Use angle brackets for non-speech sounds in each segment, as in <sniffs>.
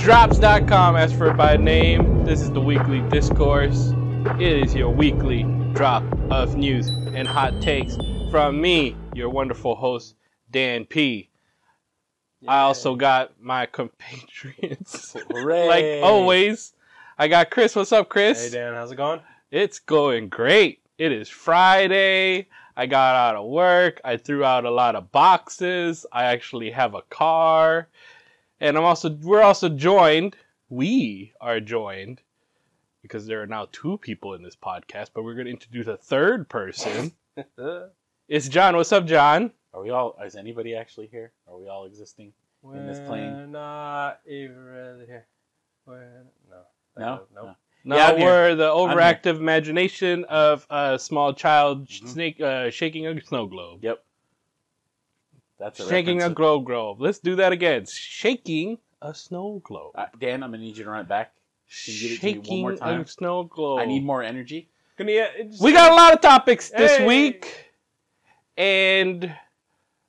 uniquedrops.com as for by name. This is the weekly discourse. It is your weekly drop of news and hot takes from me, your wonderful host, Dan P. I also got my compatriots. <laughs> Like always. I got Chris. What's up, Chris? Hey Dan, how's it going? It's going great. It is Friday. I got out of work. I threw out a lot of boxes. I actually have a car. And I'm also we're also joined. We are joined because there are now two people in this podcast, but we're going to introduce a third person. <laughs> it's John. What's up, John? Are we all? Is anybody actually here? Are we all existing? In this plane. We're not even really here. We're, no. No. No. No, Yeah, I'm here. we're the overactive imagination of a small child Mhm. snake uh, shaking a snow globe. Yep. That's a Shaking a reference. glow globe. Let's do that again. Shaking a snow globe. Uh, Dan, I'm gonna need you to run it back. Can you give it to me one Shaking more time? a snow globe. I need more energy. Gonna get, it's- We got a lot of topics this Hey! week, and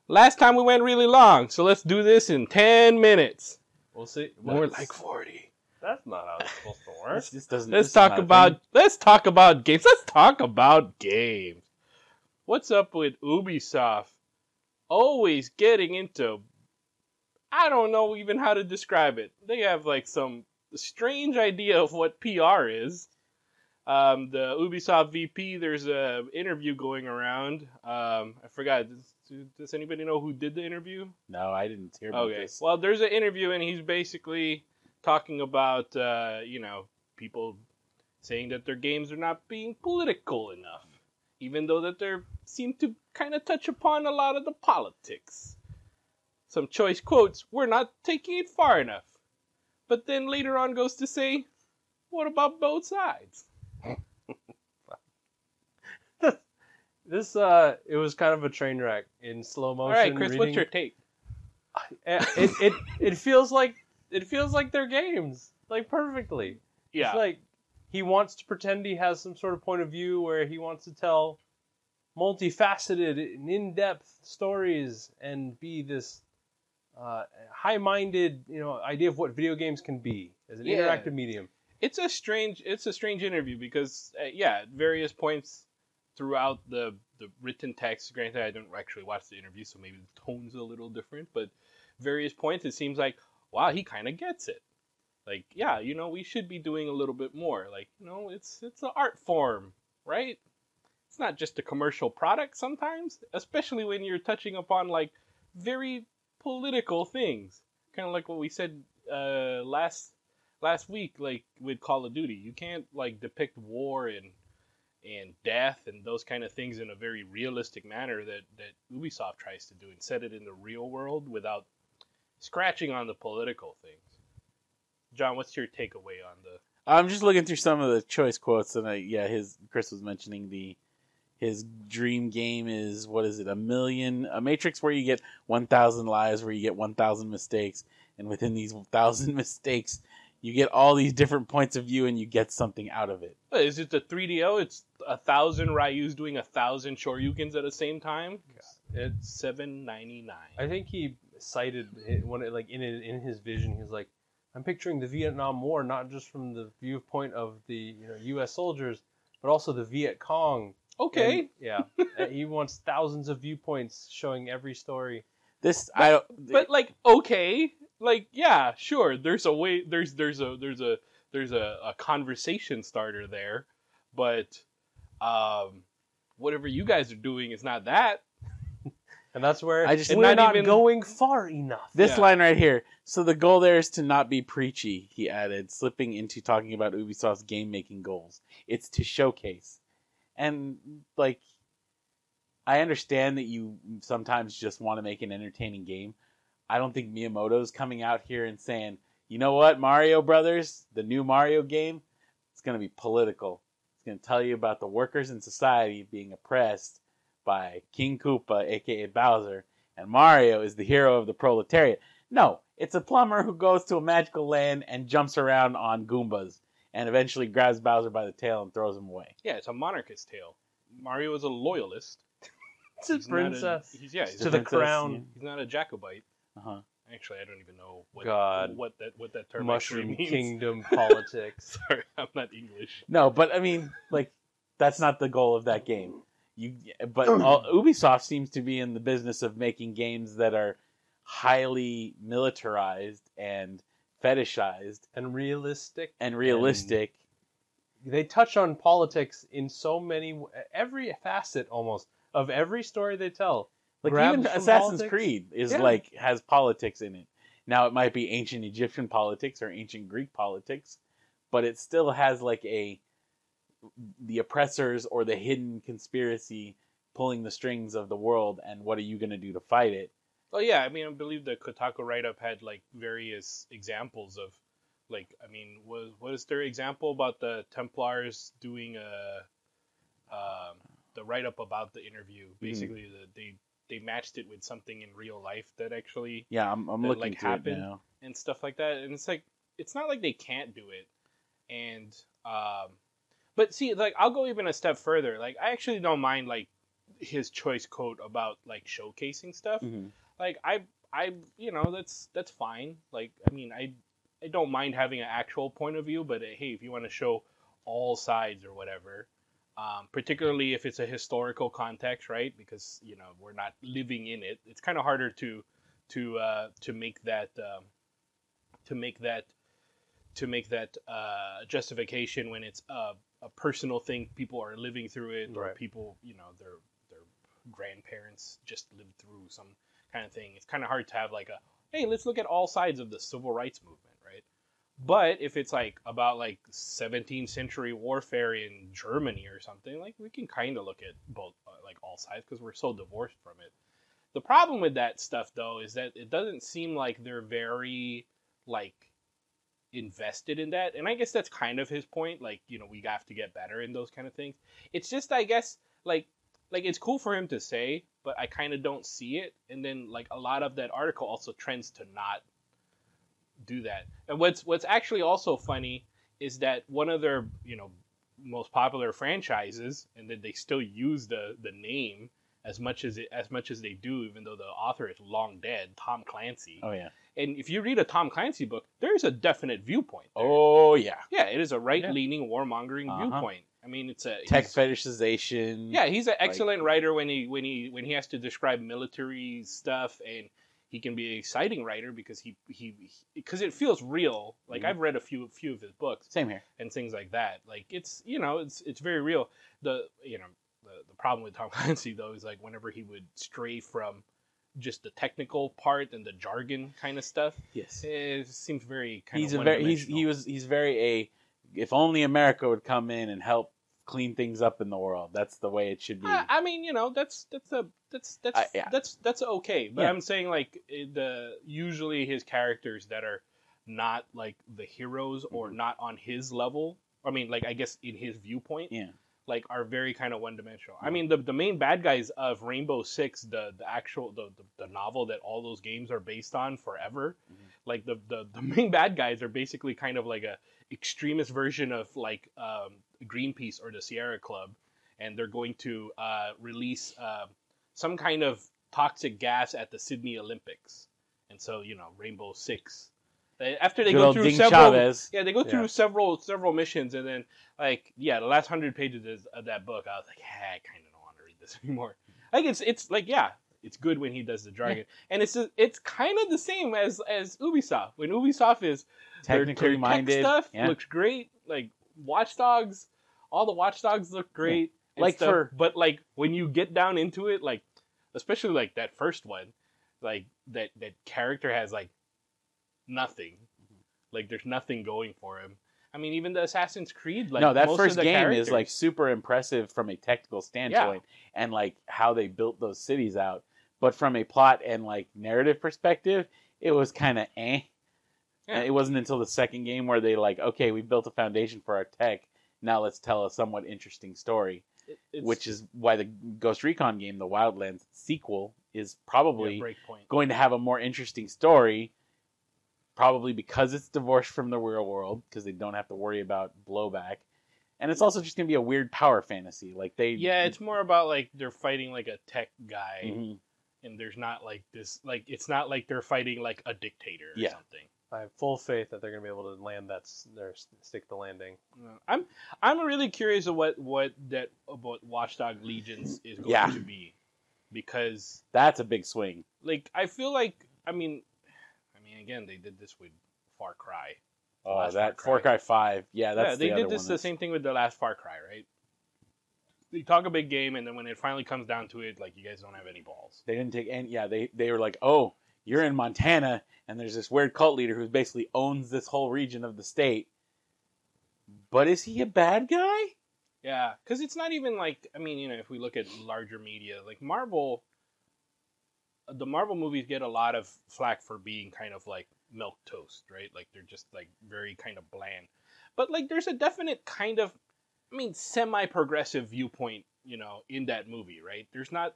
last time we went really long, so let's do this in ten minutes. We'll see. More That's- like forty. That's not how it's supposed to work. This, this doesn't. Let's this is talk not a about let's talk about games. Let's talk about games. What's up with Ubisoft? Always getting into I don't know even how to describe it. They have like some strange idea of what PR is. Um, the Ubisoft VP, there's a interview going around. Um, I forgot. Does, does anybody know who did the interview? No, I didn't hear about Okay. this. Well, there's an interview, and he's basically talking about, uh, you know, people saying that their games are not being political enough, even though that they seem to kind of touch upon a lot of the politics. Some choice quotes: "We're not taking it far enough," but then later on goes to say, "What about both sides?" <laughs> This uh, it was kind of a train wreck in slow All motion. right, Chris, what's your take? Eh, It, it it feels like it feels like their games like perfectly. Yeah, It's like he wants to pretend he has some sort of point of view where he wants to tell multifaceted and in-depth stories and be this uh, high-minded, you know, idea of what video games can be as an Yeah. interactive medium. it's a strange it's a strange interview because uh, yeah at various points throughout the the written text granted i don't actually watch the interview so maybe the tone's a little different but various points it seems like wow he kind of gets it like yeah you know we should be doing a little bit more like you know it's it's an art form right it's not just a commercial product sometimes especially when you're touching upon like very political things. Kind of like what we said uh last last week like with call of duty. You can't like depict war and and death and those kind of things in a very realistic manner that that ubisoft tries to do and set it in the real world without scratching on the political things. John what's your takeaway on the I'm just looking through some of the choice quotes, and I, yeah, his Chris was mentioning the his dream game is what is it? A million, a matrix where you get one thousand lives, where you get one thousand mistakes, and within these thousand <laughs> mistakes, you get all these different points of view, and you get something out of it. Is it the 3do it's a thousand ryu's doing a thousand shoryukens at the same time it's 799 I think he cited it when it, like in it, in his vision, he was like, "I'm picturing the Vietnam War not just from the viewpoint of the you know U.S. soldiers, but also the Viet Cong." Okay And, yeah, <laughs> and he wants thousands of viewpoints showing every story. This I don't. but like okay like yeah sure there's a way there's there's a there's a there's a, a conversation starter there but um whatever you guys are doing is not that <laughs> And that's where I just- we're not not, even- going far enough. This Yeah. line right here. So the goal there is to not be preachy, he added, slipping into talking about Ubisoft's game making goals. It's to showcase. And like I understand that you sometimes just want to make an entertaining game. I don't think Miyamoto's coming out here and saying, "You know what, Mario Brothers, the new Mario game, it's going to be political. It's going to tell you about the workers in society being oppressed by King Koopa, aka Bowser, and Mario is the hero of the proletariat. No, it's a plumber who goes to a magical land and jumps around on Goombas and eventually grabs Bowser by the tail and throws him away. yeah it's a monarchist tale mario is a loyalist <laughs> It's a He's not a- princess he's, yeah he's, to the princess, crown. yeah. he's not a jacobite Uh-huh. Actually, I don't even know what God. what that what that term Mushroom means. Kingdom <laughs> politics. Sorry, I'm not English. No, but I mean, like, that's not the goal of that game. You, but all, Ubisoft seems to be in the business of making games that are highly militarized and fetishized and realistic. and realistic. They touch on politics in so many, every facet almost of every story they tell. like grabs even Assassin's politics. Creed is Yeah. like has politics in it. Now it might be ancient Egyptian politics or ancient Greek politics, but it still has like a the oppressors or the hidden conspiracy pulling the strings of the world and what are you going to do to fight it? Well, yeah, I mean, I believe the Kotaku write-up had like various examples of, like, I mean, was what is their example about the Templars doing a, um, the write-up about the interview? Basically, the, they they matched it with something in real life that actually Yeah, I'm, I'm That, looking like, to it happened. now. and stuff like that. And it's like it's not like they can't do it. And um but see like I'll go even a step further. Like I actually don't mind like his choice quote about like showcasing stuff. Mhm. Like I I you know that's that's fine. Like I mean I I don't mind having an actual point of view, but uh, hey, if you want to show all sides or whatever, um, particularly if it's a historical context, right? Because you know we're not living in it. It's kind of harder to to uh, to make that um, to make that to make that uh, justification when it's a, a personal thing. People are living through it, or people you know their their grandparents just lived through some kind of thing. It's kind of hard to have like a hey, let's look at all sides of the civil rights movement, right? But if it's like about like 17th century warfare in Germany or something, like we can kind of look at both uh, like all sides because we're so divorced from it. The problem with that stuff though is that it doesn't seem like they're very like invested in that. And I guess that's kind of his point, like, you know, we have to get better in those kind of things. It's just I guess like like it's cool for him to say, but I kind of don't see it. And then like a lot of that article also trends to not do that. And what's what's actually also funny is that one of their you know most popular franchises, and that they still use the the name as much as it as much as they do, even though the author is long dead, Tom Clancy. Oh yeah. And if you read a Tom Clancy book, there's a definite viewpoint. there. Oh yeah. yeah, it is a right-leaning, warmongering Uh-huh. viewpoint. I mean, it's a Tech fetishization. yeah, he's an excellent writer when he when he when he has to describe military stuff, and he can be an exciting writer because he he because it feels real. Like Mhm. I've read a few few of his books Same here. and things like that. Like it's you know it's it's very real. The you know the the problem with Tom <laughs> Clancy though is like whenever he would stray from just the technical part and the jargon kind of stuff, Yes. it seems very kind He's of a very he's he was he's very a if only America would come in and help clean things up in the world. That's the way it should be. I, I mean, you know, that's that's a that's that's Uh, yeah. that's that's okay. But Yeah. I'm saying like the usually his characters that are not like the heroes or Mhm. not on his level. I mean, like I guess in his viewpoint, yeah. like are very kind of one dimensional. I mean, the the main bad guys of Rainbow Six, the the actual the, the, the novel that all those games are based on forever, Mhm. like the, the the <laughs> main bad guys are basically kind of like a extremist version of like um, Greenpeace or the Sierra Club, and they're going to uh, release uh, some kind of toxic gas at the Sydney Olympics, and so you know Rainbow Six. uh, After they Good go through Ding several, Chavez. yeah, they go through Yeah. several several missions, and then like yeah, the last hundred pages of that book, I was like, hey, I kind of don't want to read this <laughs> anymore. Like it's it's like yeah, it's good when he does the jargon, and it's it's kind of the same as as Ubisoft when Ubisoft is Technically their tech minded. stuff yeah. looks great. Like Watch Dogs, all the Watch Dogs look great. and Like stuff, for- but like when you get down into it, like especially like that first one, like that that character has like nothing. Like there's nothing going for him. I mean, even the Assassin's Creed, like no, that most first of the game characters, is like super impressive from a technical standpoint and like how they built those cities out. But from a plot and like narrative perspective, it was kind of eh. Yeah. It wasn't until the second game where they like, okay, we built a foundation for our tech. Now let's tell a somewhat interesting story, it- which is why the Ghost Recon game, the Wildlands sequel, is probably going to have a more interesting story. Probably because it's divorced from the real world, because they don't have to worry about blowback, and it's also just going to be a weird power fantasy. Like they, Yeah, it's more about like they're fighting like a tech guy, Mhm. and there's not like this like it's not like they're fighting like a dictator or Yeah. something. I have full faith that they're going to be able to land that s- their s- stick the landing. I'm I'm really curious of what what that about Watchdog Legions is going Yeah. to be, because That's a big swing. like I feel like I mean, I mean again they did this with Far Cry. Oh, Last that Far Far Cry. Cry Five. Yeah, that's yeah, they the did other this one the that's- same thing with the last Far Cry, right? They talk a big game, and then when it finally comes down to it, like you guys don't have any balls. They didn't take any. Yeah, they they were like, oh, you're in Montana, and there's this weird cult leader who basically owns this whole region of the state. But is he a bad guy? Yeah, because it's not even like I mean, you know, if we look at larger media, like Marvel, the Marvel movies get a lot of flack for being kind of like milk toast, right? Like they're just like very kind of bland. But like, there's a definite kind of, I mean, semi-progressive viewpoint, you know, in that movie, right? There's not,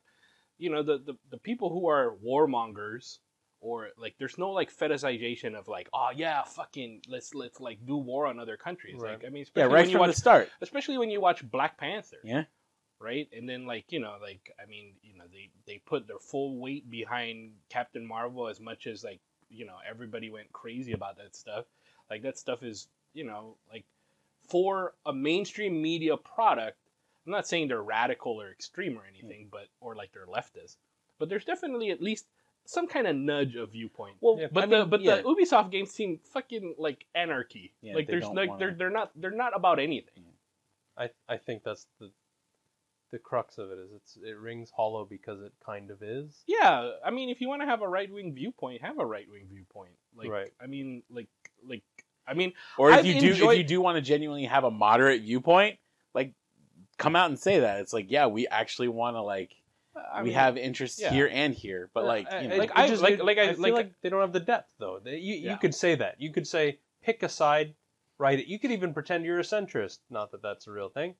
you know, the the, the people who are warmongers. Or like, there's no like fetishization of like, oh yeah, fucking, let's let's like do war on other countries. Right. Like, I mean, Yeah, right when you from watch the start. especially when you watch Black Panther. Yeah. Right, and then like you know, like I mean, you know, they they put their full weight behind Captain Marvel as much as like you know everybody went crazy about that stuff. Like that stuff is you know like for a mainstream media product. I'm not saying they're radical or extreme or anything, mm. but or like they're leftist, but there's definitely at least some kind of nudge of viewpoint. Well, Yeah, But I the but yeah. the Ubisoft games seem fucking like anarchy. Yeah, like there's like wanna... they're they're not they're not about anything. I I think that's the the crux of it is it's it rings hollow because it kind of is. Yeah, I mean, if you want to have a right wing viewpoint, have a right wing viewpoint. Like, Right. I mean, like, like, I mean, Or if I've you do, enjoyed- if you do want to genuinely have a moderate viewpoint, like come out and say that. It's like, yeah, we actually want to like I we mean, have interests yeah. here and here, but Uh, like uh, you know, like, I- just- like- like I- I feel like- like they don't have the depth though. They, you Yeah. you could say that. You could say pick a side, write it. You could even pretend you're a centrist. Not that that's a real thing,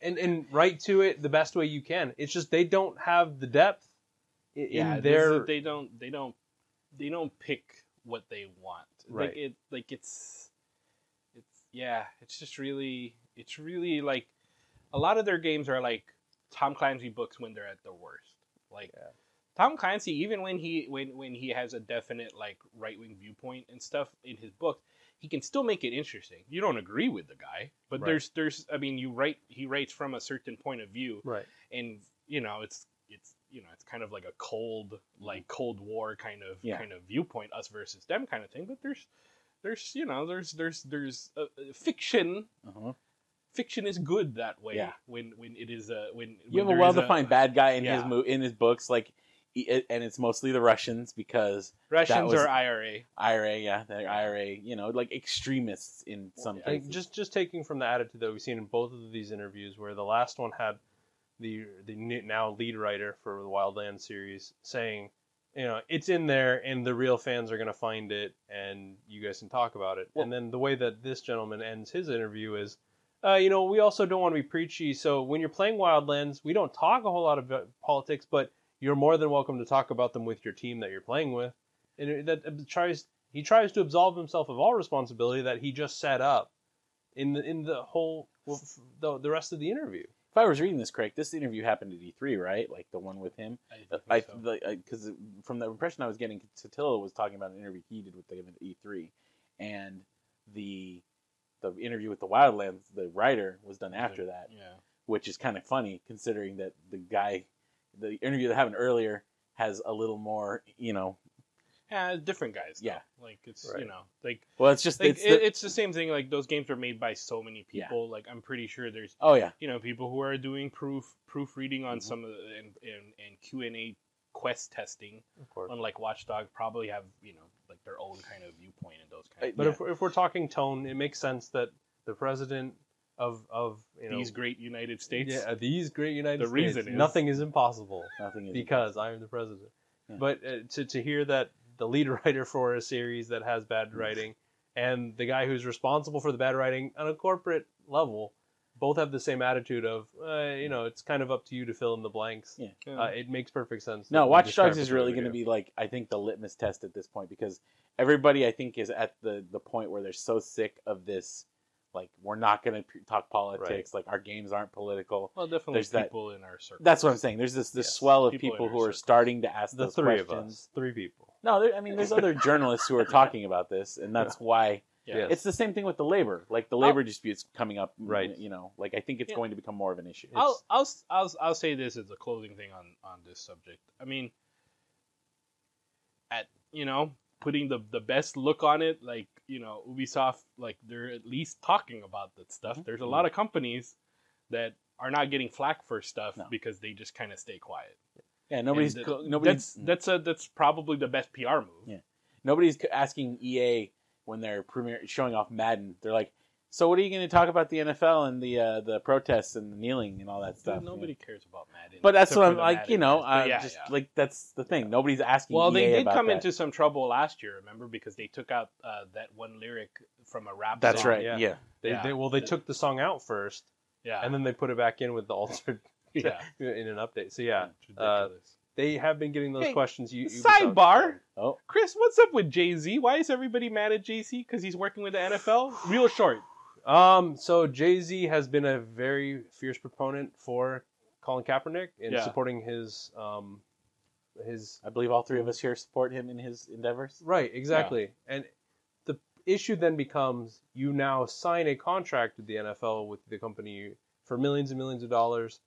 and and write to it the best way you can. It's just they don't have the depth in yeah, their. their... they don't, they don't, they don't pick what they want. Right. Like it, like it's, it's yeah, it's just really, it's really like a lot of their games are like Tom Clancy books when they're at their worst. Like Yeah. Tom Clancy, even when he when when he has a definite like right wing viewpoint and stuff in his book, he can still make it interesting. You don't agree with the guy, but Right. there's there's I mean you write he writes from a certain point of view, right. and you know it's it's you know it's kind of like a cold like Cold War kind of Yeah. kind of viewpoint, us versus them kind of thing. But there's there's you know there's there's there's uh, uh, fiction. uh-huh. Fiction is good that way. Yeah. When when it is a when you when have a well-defined bad guy in his mo- in his books, like, and it's mostly the Russians because Russians or IRA. IRA, yeah, the IRA, you know, like extremists in some think cases. just just taking from the attitude that we've seen in both of these interviews, where the last one had the the now lead writer for the Wildland series saying, you know, it's in there, and the real fans are going to find it, and you guys can talk about it. Well- and then the way that this gentleman ends his interview is, uh, you know, we also don't want to be preachy, so when you're playing Wildlands, we don't talk a whole lot about politics, but you're more than welcome to talk about them with your team that you're playing with. And that uh, tries he tries to absolve himself of all responsibility that he just set up in the in the whole f- the, the rest of the interview. if I was reading this correct, this interview happened at E3, right? Like the one with him. I because from the impression I was getting, Satilla was talking about an interview he did with them at E3, and the the interview with the Wildlands, the writer was done after that, Yeah. which is kind of funny considering that the guy, the interview that happened earlier has a little more, you know. Yeah, different guys. though. Yeah. Like it's Right. you know like Well, it's just like it's it, the- it's the same thing. Like those games are made by so many Yeah. people. Like I'm pretty sure there's oh yeah, you know people who are doing proof proofreading on Mhm. some of the and and, and Q and A quest testing. Of course. Unlike Watchdog, probably have you know like their own kind of viewpoint and those kind. Of But Yeah. if, we're- if we're talking tone, it makes sense that the president of of you know these great United States. yeah these great United The States, reason is- nothing is impossible nothing is because I am the president. Yeah. But uh, to to hear that the lead <laughs> writer for a series that has bad writing and the guy who's responsible for the bad writing on a corporate level both have the same attitude of uh, you know it's kind of up to you to fill in the blanks. Yeah. Yeah. Uh, it makes perfect sense. No, Watch describe Dogs it is the way really going to be like I think the litmus test at this point because everybody I think is at the the point where they're so sick of this like we're not going to talk politics. Like our games aren't political. Well, definitely There's that- people in our circle. That's what I'm saying. There's this this Yes, swell of people people our who are circle. starting to ask The those three questions. of us, three people. No, there, I mean, there's other <laughs> journalists who are talking about this, and that's why Yeah. Yes. it's the same thing with the labor. Like the I'll- labor disputes coming up, Right. You know, like I think it's Yeah. going to become more of an issue. I'll, I'll I'll I'll say this as a closing thing on on this subject. I mean, at you know putting the the best look on it, like you know Ubisoft, like they're at least talking about that stuff. Mhm. There's a lot of companies that are not getting flack for stuff No. because they just kind of stay quiet. yeah, nobody's co- nobody's That's that's a that's probably the best PR move. Yeah. nobody's c- asking EA when they're premiere showing off Madden. They're like, "So what are you going to talk about the NFL and the uh, the protests and the kneeling and all that stuff?" Nobody cares about Madden. But that's what I'm like, Madden you know, guys. But uh, yeah, just yeah. like that's the thing. Nobody's asking. Well, they did about come that. into some trouble last year, remember, because they took out uh, that one lyric from a rap That's song. right. yeah. Yeah. They, Yeah. they well they took the song out first, Yeah, and then they put it back in with the altered <laughs> yeah, <laughs> in an update. So yeah, It's uh, ridiculous. They have been getting those Hey, questions. You Sidebar, Oh, Chris, what's up with Jay Z? Why is everybody mad at Jay Z? Because he's working with the NFL? Real short. Um, so Jay Z has been a very fierce proponent for Colin Kaepernick and Yeah. supporting his um his I believe all three of us here support him in his endeavors. right exactly. And the issue then becomes you now sign a contract with the NFL with the company for millions and millions of dollars.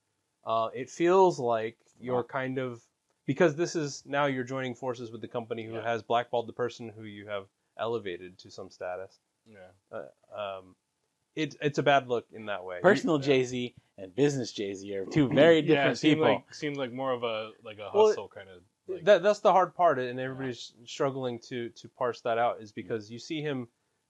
Uh, it feels like you're kind of because this is now you're joining forces with the company who Yeah. has blackballed the person who you have elevated to some status. Yeah. Um, it, it's a bad look in that way. Personal Yeah. Jay Z and business Jay Z are two very yeah, different it seemed people. like seemed like more of a like a Well, hustle kind of. Like, that that's the hard part, and everybody's struggling to to parse that out. Is because you see him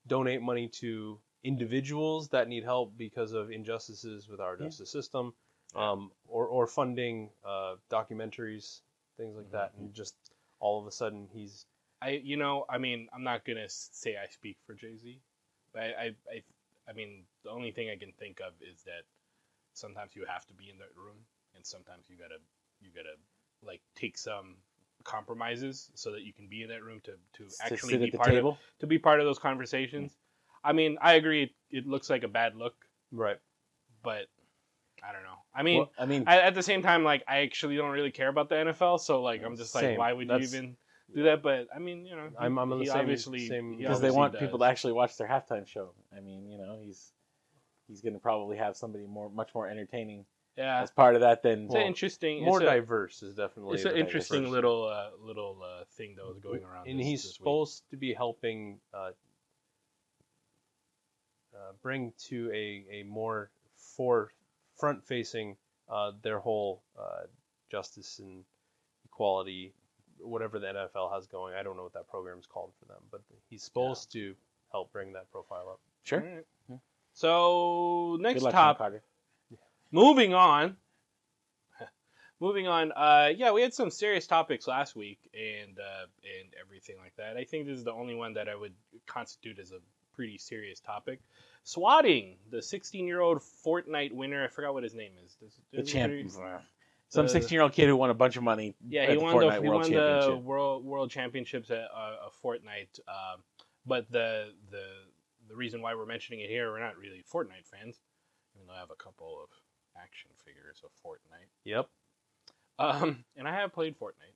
donate money to individuals that need help because of injustices with our Yeah. justice system, um, or or funding uh, documentaries, things like mm-hmm. that, and just all of a sudden he's I you know I mean I'm not gonna say I speak for Jay Z, but I, I I I mean the only thing I can think of is that sometimes you have to be in that room, and sometimes you gotta you gotta like take some compromises so that you can be in that room to to to actually sit be at the part of to be part of those conversations. I mean I agree it, it looks like a bad look, right. but I don't know. I mean. Well, I mean, I, at the same time, like I actually don't really care about the NFL, so like I'm just like, Same. why would That's- you even do that? But I mean, you know, I'm- I'm on the same- obviously because they want does. people to actually watch their halftime show. I mean, you know, he's he's going to probably have somebody more, much more entertaining Yeah, as part of that than it's Well, interesting, More it's a, diverse is definitely It's an interesting little uh, little uh, thing that was going around. and this- he's this supposed to be helping uh, uh, bring to a, a more for front facing uh, their whole uh, justice and equality, whatever the NFL has going. I don't know what that program is called for them, but he's supposed to help bring that profile up. sure. Alright. Yeah. So Good next luck, Shawn top, Carter. moving on. <laughs> moving on. Uh, yeah, we had some serious topics last week and uh, and everything like that. I think this is the only one that I would constitute as a pretty serious topic. Swatting the 16 year old Fortnite winner. I forgot what his name is. Does, The does champ, anybody- some 16 year old kid who won a bunch of money. Yeah, at he the won Fortnite the he World won the world world championships at uh, a Fortnite. Um, but the the the reason why we're mentioning it here, we're not really Fortnite fans, even though I have a couple of action figures of Fortnite. Yep. Um, and I have played Fortnite.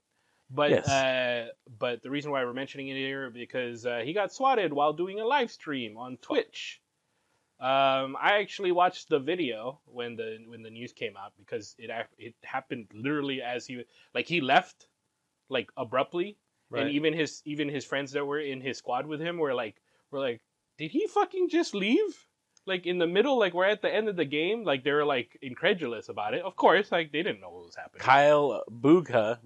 But Yes. uh, but the reason why we're mentioning it here because uh, he got swatted while doing a live stream on Twitch. Um, I actually watched the video when the when the news came out because it it happened literally as he like he left like abruptly Right. and even his even his friends that were in his squad with him were like were like did he fucking just leave like in the middle like we're at the end of the game like they were like incredulous about it of course like they didn't know what was happening Kyle Bugha,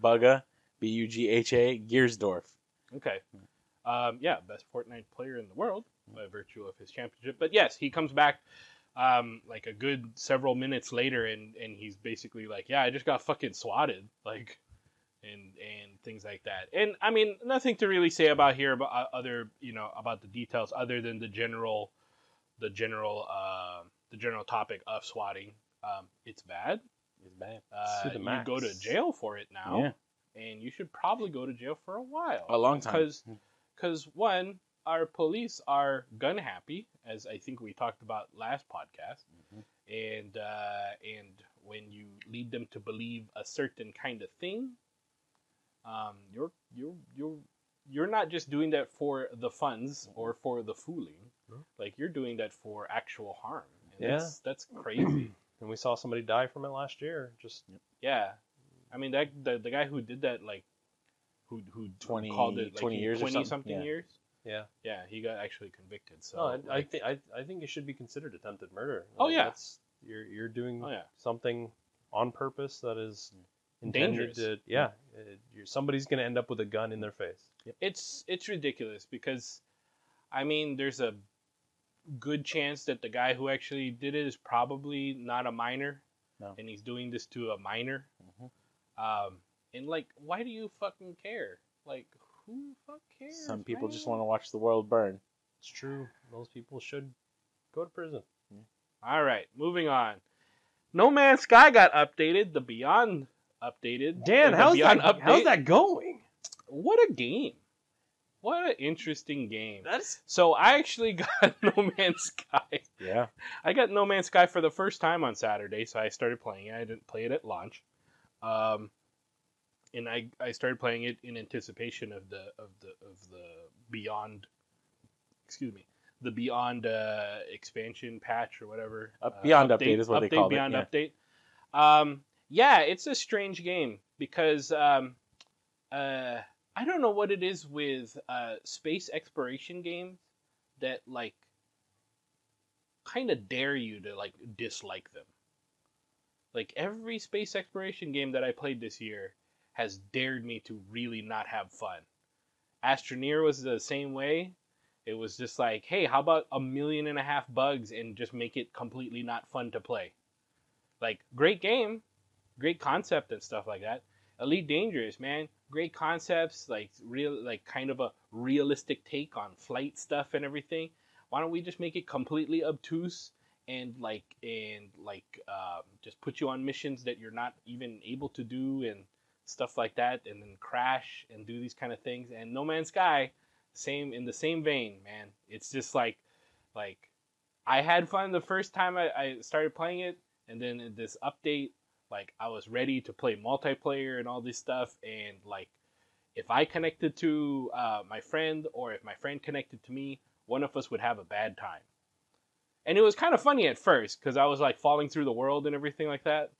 Bugha, B U G H A, Giersdorf. Okay. Um, yeah, best Fortnite player in the world by virtue of his championship. But yes, he comes back um, like a good several minutes later, and, and he's basically like, "Yeah, I just got fucking swatted," like, and and things like that. And I mean, nothing to really say about here about uh, other you know about the details other than the general, the general uh, the general topic of swatting. Um, it's bad. It's bad. Uh, you max. go to jail for it now Yeah, and you should probably go to jail for a while. a long time. Because, because one, our police are gun happy, as I think we talked about last podcast, Mhm. and uh, and when you lead them to believe a certain kind of thing, um, you're you're you're you're not just doing that for the funds or for the fooling. No. Like you're doing that for actual harm. And Yeah. that's, that's crazy. <clears throat> And we saw somebody die from it last year. Just yeah, I mean that the, the guy who did that like who who 20 called it like 20 years or twenty something? something Yeah. years. Yeah. Yeah, he got actually convicted. So No, I, I think I, I think it should be considered attempted murder. Oh, Like, yeah. that's, you're you're doing oh yeah, something on purpose that is intended Dangerous. to yeah. You're, somebody's gonna end up with a gun in their face. it's it's ridiculous because, I mean, there's a good chance that the guy who actually did it is probably not a minor, No. and he's doing this to a minor. Mhm. Um, and like, why do you fucking care? Like, who fuck cares? Some people just want to watch the world burn. It's true. Those people should go to prison. All right, moving on. No Man's Sky got updated. The Beyond updated. Dan, how's Beyond that? How's that going? What a game! What an interesting game. That's So I actually <laughs> got No Man's Sky. Yeah. I got No Man's Sky for the first time on Saturday, so I started playing it. I didn't play it at launch, um, and I I started playing it in anticipation of the of the of the Beyond. Excuse me, the Beyond uh, expansion patch or whatever. Uh, Beyond update is what they update, called it, Beyond yeah. update. Um, yeah, it's a strange game because um, uh, I don't know what it is with uh, space exploration games that like kind of dare you to like dislike them. Like every space exploration game that I played this year has dared me to really not have fun. Astroneer was the same way. It was just like, hey, how about a million and a half bugs and just make it completely not fun to play? Like, great game, great concept and stuff like that. Elite Dangerous, man, great concepts, like real, like kind of a realistic take on flight stuff and everything. Why don't we just make it completely obtuse and like and like um, just put you on missions that you're not even able to do and stuff like that, and then crash and do these kind of things. And No Man's Sky, same in the same vein, man. It's just like like I had fun the first time I, I started playing it, and then this update, like I was ready to play multiplayer and all this stuff, and like if I connected to uh, my friend or if my friend connected to me, one of us would have a bad time. And it was kind of funny at first because I was like falling through the world and everything like that.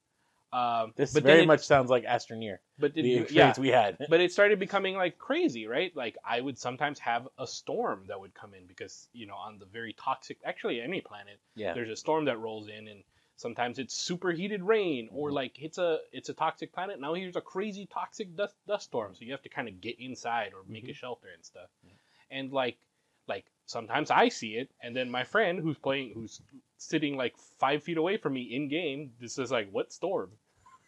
Um, This but very it- much sounds like Astroneer, but the yeah, experience we had. <laughs> but it started becoming like crazy, right? Like I would sometimes have a storm that would come in because you know on the very toxic, actually any planet, yeah. there's a storm that rolls in, and sometimes it's superheated rain or Mhm. like it's a it's a toxic planet. Now here's a crazy toxic dust dust storm, so you have to kind of get inside or make a Mhm. shelter and stuff. Yeah. And like like sometimes I see it, and then my friend who's playing who's sitting like five feet away from me in game, this is like what storm,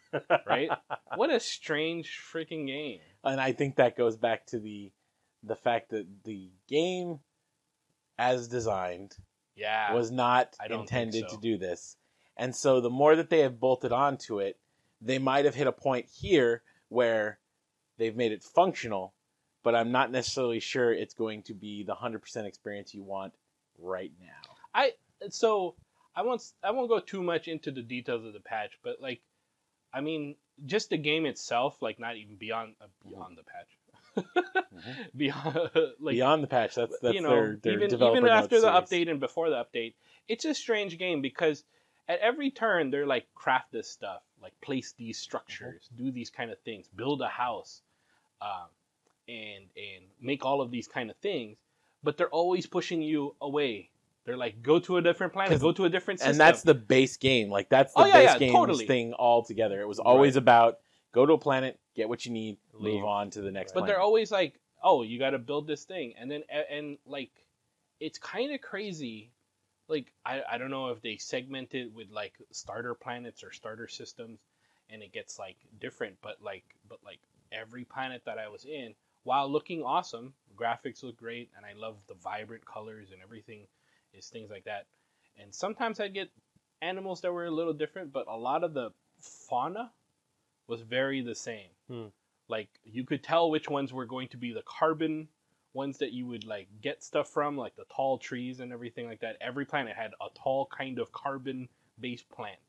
<laughs> right? what a strange freaking game. and I think that goes back to the the fact that the game, as designed, Yeah. was not I don't think intended so. to do this. And so the more that they have bolted onto it, they might have hit a point here where they've made it functional, but I'm not necessarily sure it's going to be the 100% experience you want right now. I so I won't I won't go too much into the details of the patch, but like I mean, just the game itself, like not even beyond uh, beyond the patch, <laughs> beyond <laughs> like Beyond the patch, that's that's you know their, their even even after the series. update and before the update, it's a strange game because at every turn they're like craft this stuff, like place these structures, do these kind of things, build a house, um, and and make all of these kind of things, but they're always pushing you away. They're like, go to a different planet, go to a different system. and that's the base game. Like that's the Oh, yeah, base yeah, game totally. thing altogether. It was always about go to a planet, get what you need, Leave. move on to the next but they're always like, oh, you got to build this thing, and then and, and like, it's kind of crazy. Like I I don't know if they segment it with like starter planets or starter systems, and it gets like different. But like but like every planet that I was in, while looking awesome, graphics look great, and I love the vibrant colors and everything, is things like that. And sometimes I'd get animals that were a little different, but a lot of the fauna was very the same. Hmm. Like you could tell which ones were going to be the carbon ones that you would like get stuff from, like the tall trees and everything like that. Every planet had a tall kind of carbon based plant.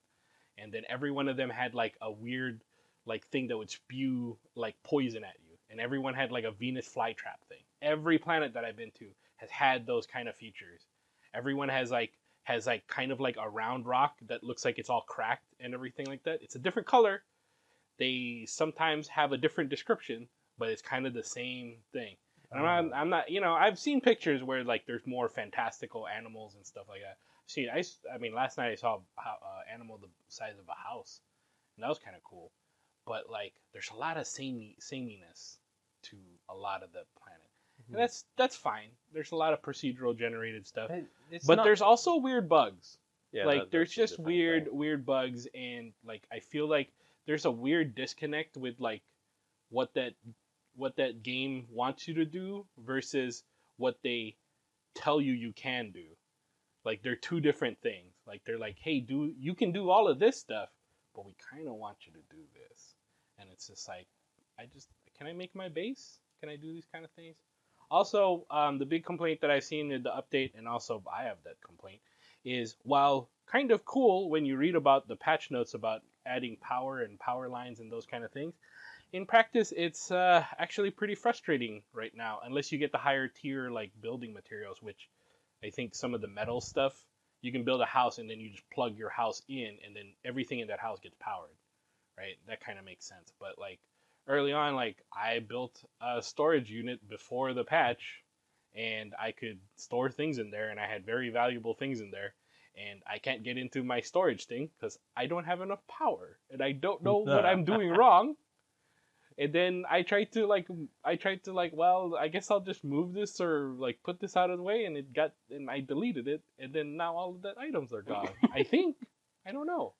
And then every one of them had like a weird like thing that would spew like poison at you. And everyone had like a Venus flytrap thing. Every planet that I've been to has had those kind of features. Everyone has like has like kind of like a round rock that looks like it's all cracked and everything like that. It's a different color. They sometimes have a different description, but it's kind of the same thing. And I'm not, I'm not, you know, I've seen pictures where like there's more fantastical animals and stuff like that. See, I, I mean, last night I saw a uh, animal the size of a house, and that was kind of cool. But like, there's a lot of samey, sameness to a lot of the planet. And that's that's fine. There's a lot of procedural generated stuff, It- it's but not- there's also weird bugs. Yeah, like that- there's just weird thing. weird bugs and like i feel like there's a weird disconnect with like what that what that game wants you to do versus what they tell you you can do. Like they're two different things. Like they're like hey do you can do all of this stuff but we kind of want you to do this. And it's just like i just can i make my base? Can i do these kind of things also um, the big complaint that i've seen in the update and also i have that complaint is while kind of cool when you read about the patch notes about adding power and power lines and those kind of things, in practice it's uh, actually pretty frustrating right now unless you get the higher tier like building materials, which I think some of the metal stuff you can build a house and then you just plug your house in and then everything in that house gets powered, right? That kind of makes sense. But like early on, like I built a storage unit before the patch and I could store things in there, and I had very valuable things in there. And I can't get into my storage thing because I don't have enough power, and I don't know what I'm doing <laughs> wrong. And then I tried to like, I tried to like, well, I guess I'll just move this or like put this out of the way, and it got, and I deleted it, and then now all of the items are gone. <laughs> I think, I don't know.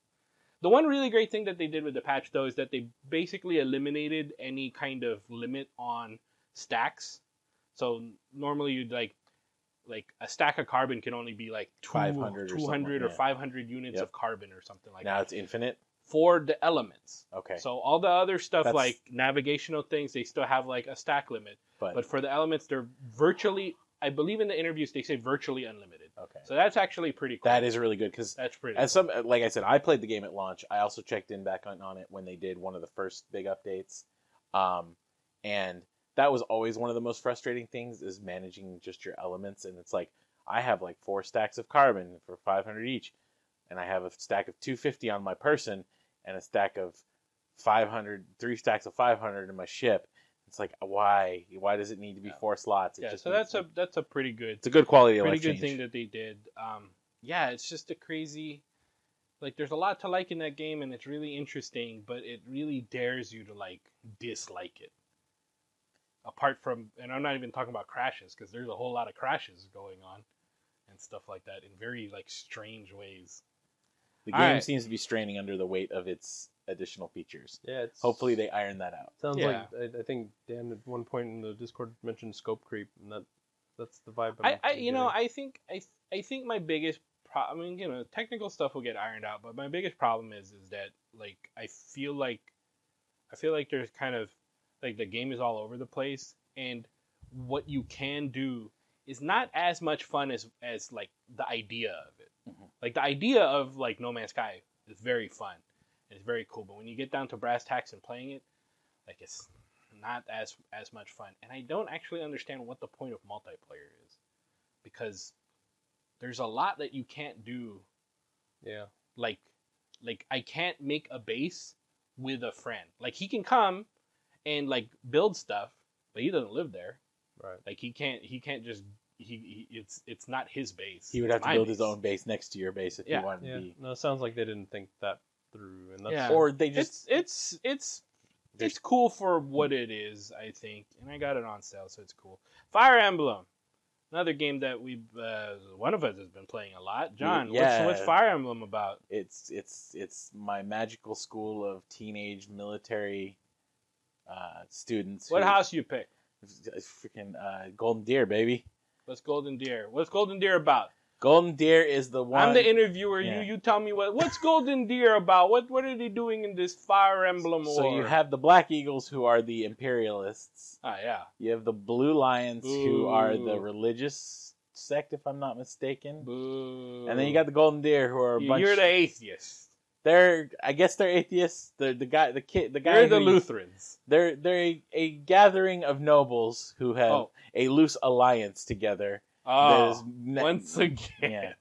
The one really great thing that they did with the patch though is that they basically eliminated any kind of limit on stacks. So normally you'd like like a stack of carbon can only be like two- 500 or 200 something, or yeah. 500 units Yep. of carbon or something like now that Now it's infinite. for the elements. Okay, So all the other stuff That's- like navigational things, they still have like a stack limit. but, But for the elements, they're virtually. I believe in the interviews they say virtually unlimited. Okay, So that's actually pretty cool. that is really good because that's pretty. as some like I said, I played the game at launch. I also checked in back on, on it when they did one of the first big updates, um, and that was always one of the most frustrating things is managing just your elements. And it's like I have like four stacks of carbon for 500 each, and I have a stack of 250 on my person and a stack of 500, three stacks of 500 in my ship. It's like why? Why does it need to be four slots? It yeah, just so that's a that's a pretty good it's a good quality pretty good change. thing that they did. Um, yeah, it's just a crazy. Like, there's a lot to like in that game, and it's really interesting, but it really dares you to like dislike it. Apart from, and I'm not even talking about crashes because there's a whole lot of crashes going on, and stuff like that in very like strange ways. The All game right. seems to be straining under the weight of its additional features. Yeah, it's, Hopefully, they iron that out. sounds Yeah. like I, I think Dan at one point in the Discord mentioned scope creep, and that that's the vibe. I'm, I, I I'm you know. I think I, I think my biggest pro- I mean, you know, technical stuff will get ironed out, but my biggest problem is is that like I feel like I feel like there's kind of like the game is all over the place, and what you can do is not as much fun as as like the idea of it. Like the idea of like No Man's Sky is very fun. It's very cool, but when you get down to brass tacks and playing it, like it's not as as much fun. And I don't actually understand what the point of multiplayer is, because there's a lot that you can't do. yeah. Like, like I can't make a base with a friend. Like he can come and like build stuff, but he doesn't live there. Right. Like he can't he can't just he, he it's it's not his base. He would have to my build his own base next to your base if Yeah. he wanted Yeah. to be. No, it sounds like they didn't think that through, and that's Yeah. Or they just it's it's it's it's cool for what it is, I think, and I got it on sale, so it's cool. Fire Emblem, another game that we uh, one of us has been playing a lot. John, Yeah. what's, what's Fire Emblem about? it's it's it's my magical school of teenage military uh, students. What who- house you pick? Freaking uh, Golden Deer, baby. What's Golden Deer? What's Golden Deer about? Golden Deer is the one. I'm the interviewer. Yeah. You you tell me what what's Golden Deer about? What what are they doing in this Fire Emblem war? so you have the Black Eagles, who are the imperialists. ah yeah. You have the Blue Lions, who are the religious sect, if I'm not mistaken. Boo. And then you got the Golden Deer, who are a bunch. You're the atheist. They're, I guess, they're atheists. The the guy, the kid, the guy. You're the Lutherans. They're they're a, a gathering of nobles who have Oh. a loose alliance together. that Oh, ne- once again. Yeah.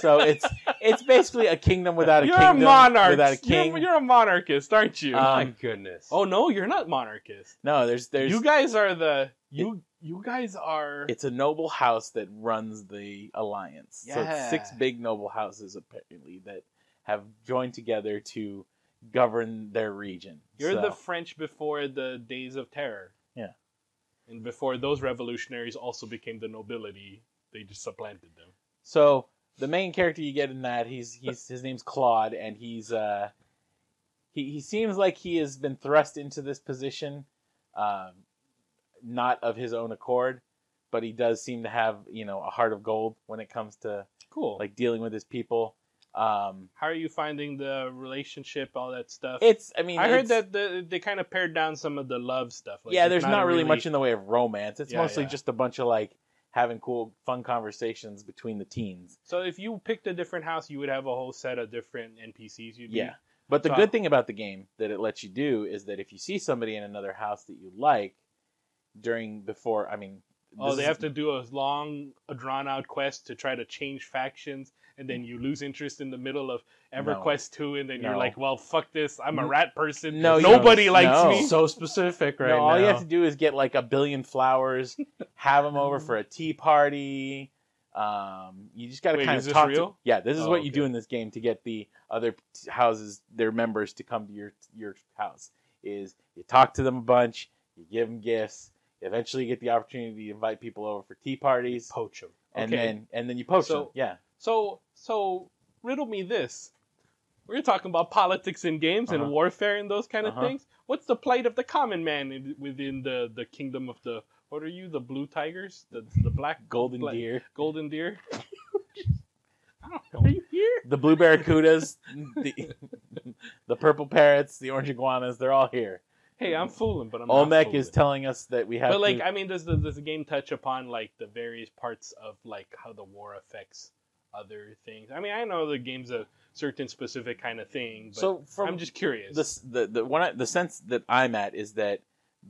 So it's it's basically a kingdom without a you're kingdom a monarch. without a king. You're, you're a monarchist, aren't you? Um, My goodness. oh no, you're not monarchist. no, there's there's you guys are the you. you guys are. it's a noble house that runs the alliance. So it's six Yeah. big noble houses apparently that have joined together to govern their region. You're So- the French before the days of terror. Yeah. And before those revolutionaries also became the nobility, they just supplanted them. So the main character you get in that he's he's his name's Claude and he's uh he he seems like he has been thrust into this position um not of his own accord but he does seem to have you know a heart of gold when it comes to Cool. like dealing with his people um how are you finding the relationship, all that stuff? it's i mean I heard that the, they kind of pared down some of the love stuff. Like, yeah there's not, a really, much in the way of romance it's Yeah, mostly yeah. just a bunch of like having cool fun conversations between the teens So if you picked a different house, you would have a whole set of different NPCs. You'd be- Yeah. But the So- good thing about the game that it lets you do is that if you see somebody in another house that you like during before, I mean, Oh, they is- have to do a long, drawn out quest to try to change factions, and then you lose interest in the middle of EverQuest 2, and then you're like, well, fuck this. I'm a rat person. No, Nobody don't. likes No. me. so specific right no, all now. you have to do is get like a billion flowers, <laughs> have them over for a tea party. Um, you just got to kind of talk. real? To, yeah, this is Oh, what you do in this game to get the other houses, their members, to come to your your house. Is you talk to them a bunch, you give them gifts. Eventually, you get the opportunity to invite people over for tea parties, Poach them. and Okay. then and then you poach So- them. Yeah. So, so riddle me this. We're talking about politics and games Uh-huh. and warfare and those kind of Uh-huh. things. What's the plight of the common man in, within the, the kingdom of the what are you? The blue tigers, the the black Golden black- deer. golden deer. <laughs> I don't know. Are you here? the blue barracudas, the, <laughs> the purple parrots, the orange iguanas, they're all here. Hey, I'm fooling, but I'm not Olmec is telling us that we have But like, to, I mean, does the does the game touch upon like the various parts of like how the war affects other things? I mean, I know the game's a certain specific kind of thing, but so from I'm just curious. this, the the one I- the sense that I'm at is that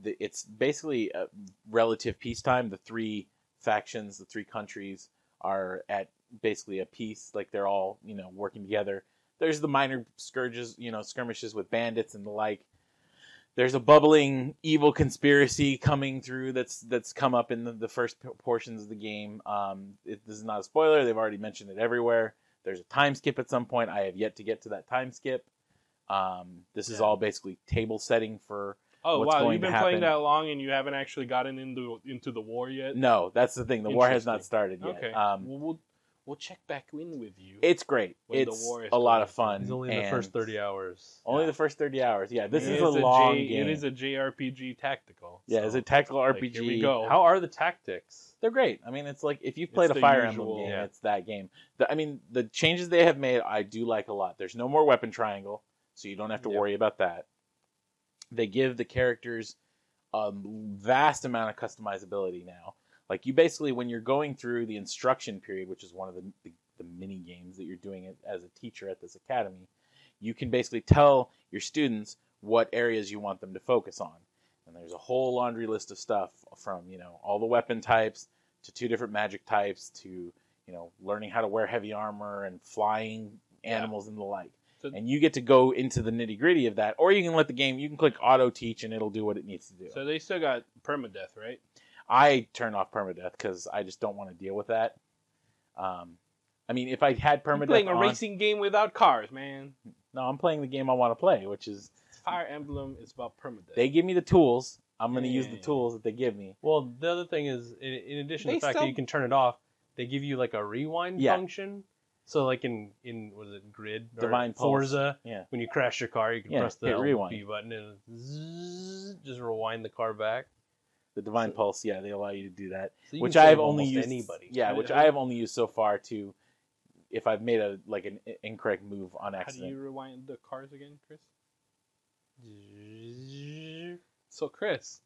the, it's basically a relative peacetime. The three factions, the three countries are at basically a peace. Like they're all you know working together. There's the minor scourges, you know, skirmishes with bandits and the like. There's a bubbling evil conspiracy coming through that's that's come up in the, the first portions of the game. Um, it, this is not a spoiler; they've already mentioned it everywhere. There's a time skip at some point. I have yet to get to that time skip. Um, this is Yeah. all basically table setting for. oh wow, you've been playing that long and you haven't actually gotten into into the war yet. No, that's the thing. The war has not started yet. Okay, Um, well, we'll we'll check back in with you. it's great. When the it's war is a lot of fun. It's only in the first 30 hours. Only Yeah. the first thirty hours. Yeah, this is a a long J- game. It is a JRPG tactical. yeah, so, it's a tactical like, RPG. here we go. How are the tactics? They're great. I mean, it's like if you've It's played a the Fire usual- Emblem game, Yeah. it's that game. The, I mean, the changes they have made, I do like a lot. There's no more weapon triangle, so you don't have to Yep. worry about that. They give the characters a vast amount of customizability now. Like you basically, when you're going through the instruction period, which is one of the, the, the mini games that you're doing as a teacher at this academy, you can basically tell your students what areas you want them to focus on. And there's a whole laundry list of stuff from you know all the weapon types to two different magic types to you know learning how to wear heavy armor and flying Yeah. animals and the like. So- and you get to go into the nitty gritty of that, or you can let the game. You can click auto teach and it'll do what it needs to do. So they still got permadeath, right? I turn off permadeath because I just don't want to deal with that. Um, I mean, if I had You're permadeath, playing a on- racing game without cars, man. no, I'm playing the game I want to play, which is Fire Emblem is about permadeath. they give me the tools. I'm going to use the Yeah. tools that they give me. Well, the other thing is, in, in addition to the fact still- that you can turn it off, they give you like a rewind Yeah. function. So, like in in was it Grid or Divine Pulse. Forza, Yeah. when you crash your car, you can Yeah, press the rewind. B button and zzz, just rewind the car back. The Divine Pulse, yeah, they allow you to do that. So you which can I have only used anybody. Yeah, which how- I have only used so far to if I've made a like an incorrect move on accident. How do you rewind the cars again, Chris? So, Chris,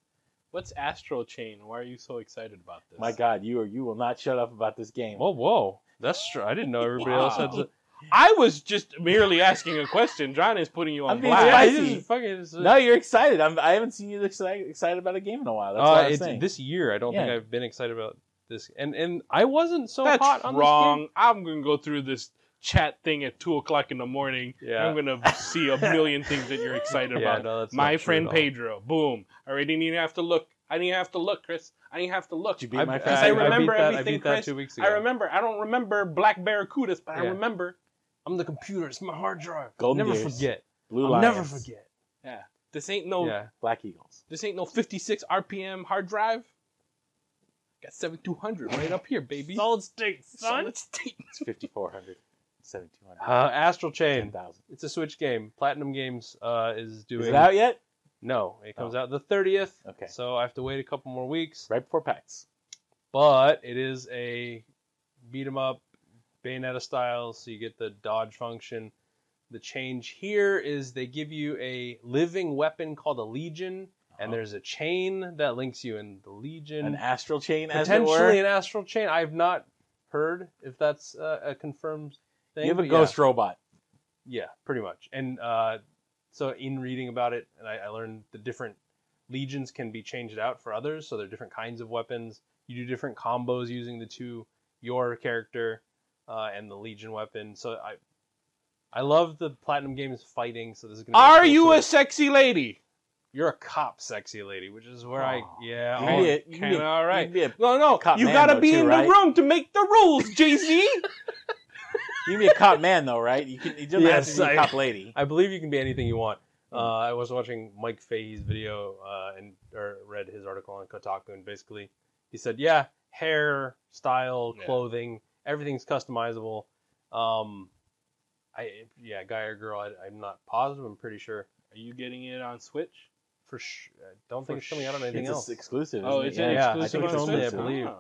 what's Astral Chain? Why are you so excited about this? My God, you or you will not shut up about this game. Whoa, whoa. That's true. I didn't know everybody else had. Wow. To... I was just merely asking a question. John is putting you on I'm being blast. Spicy. fucking. no, you're excited. I'm, I haven't seen you excited, excited about a game in a while. That's uh, what I'm saying. this year, I don't think I've been excited about this, and and I wasn't so That's hot on this. wrong. I'm gonna go through this chat thing at two o'clock in the morning. Yeah. I'm gonna see a million things that you're excited This <laughs> game. Yeah, about. no, that's My true friend at all. Pedro. Boom. I already didn't even have to look. I didn't even have to look, Chris. I didn't even have to look. Did you beat I, my I, friend? I I remember beat that, everything, I beat that Chris. two weeks ago. I remember. I don't remember Black Barracudas, but I Yeah. remember. I'm the computer. It's my hard drive. Golden never Gears, forget. Blue I'll Lions, never forget. Yeah. This ain't no. Yeah. Black Eagles. This ain't no 56 RPM hard drive. Got 7200 right up here, baby. Solid state, Solid state. <laughs> It's 5400, 7200, Uh, Astral Chain. 10,000. It's a Switch game. Platinum Games uh, is doing. Is it out yet? No, it comes Oh. out the 30th. Okay. So I have to wait a couple more weeks. Right before PAX. But it is a beat 'em up, Bayonetta style, so you get the dodge function. The change here is they give you a living weapon called a Legion, and Uh-huh. there's a chain that links you in the Legion. An astral chain, potentially an astral chain. I've not heard if that's uh, a confirmed thing. You have a but ghost robot. Yeah, yeah, pretty much. And uh, so in reading about it, and I, I learned the different legions can be changed out for others. So there are different kinds of weapons. You do different combos using the two your character uh, and the legion weapon. So I. I love the platinum games fighting, so this is gonna. Be Are cool you to- a sexy lady? You're a cop, sexy lady, which is where I. Oh. Yeah. You oh, can be a- you can Kinda be a- all right. you can be a- No, no. Cop you gotta though, be too, in right? the room to make the rules, <laughs> Jay Z. You can be a cop man though, right? You can. You don't have Yes, to be a I- cop lady. I believe you can be anything you want. Uh, I was watching Mike Fahey's video uh, and or read his article on Kotaku, and basically he said, "Yeah, hair, style, Yeah. clothing, everything's customizable." Um, I yeah, guy or girl, I, I'm not positive. I'm pretty sure Are you getting it on Switch? for sure. I don't For think it's coming out on anything it's else. exclusive. Oh, isn't it's it? an Yeah, I think it's on only, I believe. Oh.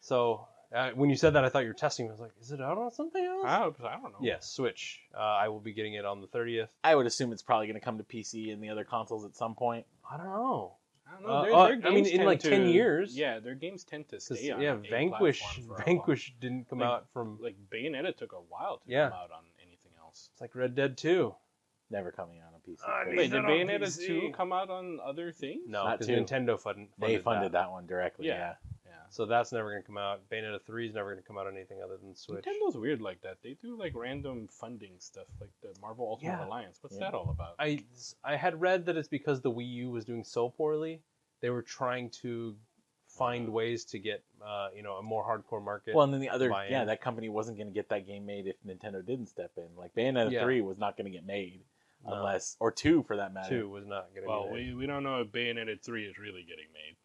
So uh, when you said that, I thought you were testing. I was like, "Is it out on something else?" I don't, I don't know. Yes, Switch. Uh, I will be getting it on the 30th. I would assume it's probably going to come to PC and the other consoles at some point. I don't know. I don't know. Uh, Their- uh, I mean, in like to- 10 years. Yeah, their games tend to stay on. yeah, Vanquish. platform for a while. Vanquish didn't come Like- out from. Like Bayonetta took a while to Yeah. come out on anything else. It's like Red Dead 2. Never coming out on PC. I but Wait, did Bayonetta 2 come out on other things? No, Not because two. Nintendo funded, they funded funded that. that. one directly. Yeah. Yeah. Yeah. So that's never going to come out. Bayonetta 3 is never going to come out on anything other than Switch. Nintendo's weird like that. They do like random funding stuff, like the Marvel Ultimate Yeah. Alliance. What's Yeah. that all about? I, I had read that it's because the Wii U was doing so poorly, they were trying to find ways to get uh, you know a more hardcore market. Well, and then the other, buy-in. yeah, that company wasn't going to get that game made if Nintendo didn't step in. Like Bayonetta Yeah. 3 was not going to get made No. unless, or 2 for that matter. 2 was not going to well, be made. we, we don't know if Bayonetta 3 is really getting made.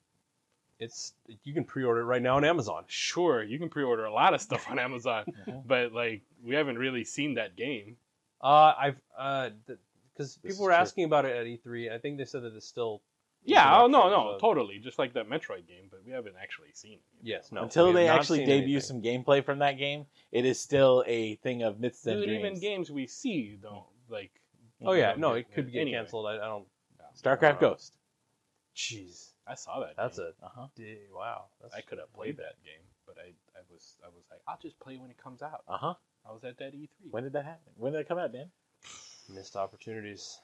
It's you can pre-order it right now on Amazon. Sure, you can pre-order a lot of stuff on Amazon, Mhm. <laughs> but like we haven't really seen that game. Uh, I've uh, because This people were true. asking about it at E3. I think they said that it's still Yeah, oh no, no, so- totally, just like that Metroid game, but we haven't actually seen it. Yes, no. Until they actually debut anything. some gameplay from that game, it is still a thing of myths and Dude, dreams. even games we see don't like. Oh yeah, no, it could get anyway. canceled. I, I don't. StarCraft Uh, Ghost. Jeez, I saw that. that's game. a Uh huh. d- wow. That's I could have played that game, but I, I was, I was like, I'll just play when it comes out. Uh huh. I was at that E3. When did that happen? When did that come out, Dan? missed opportunities.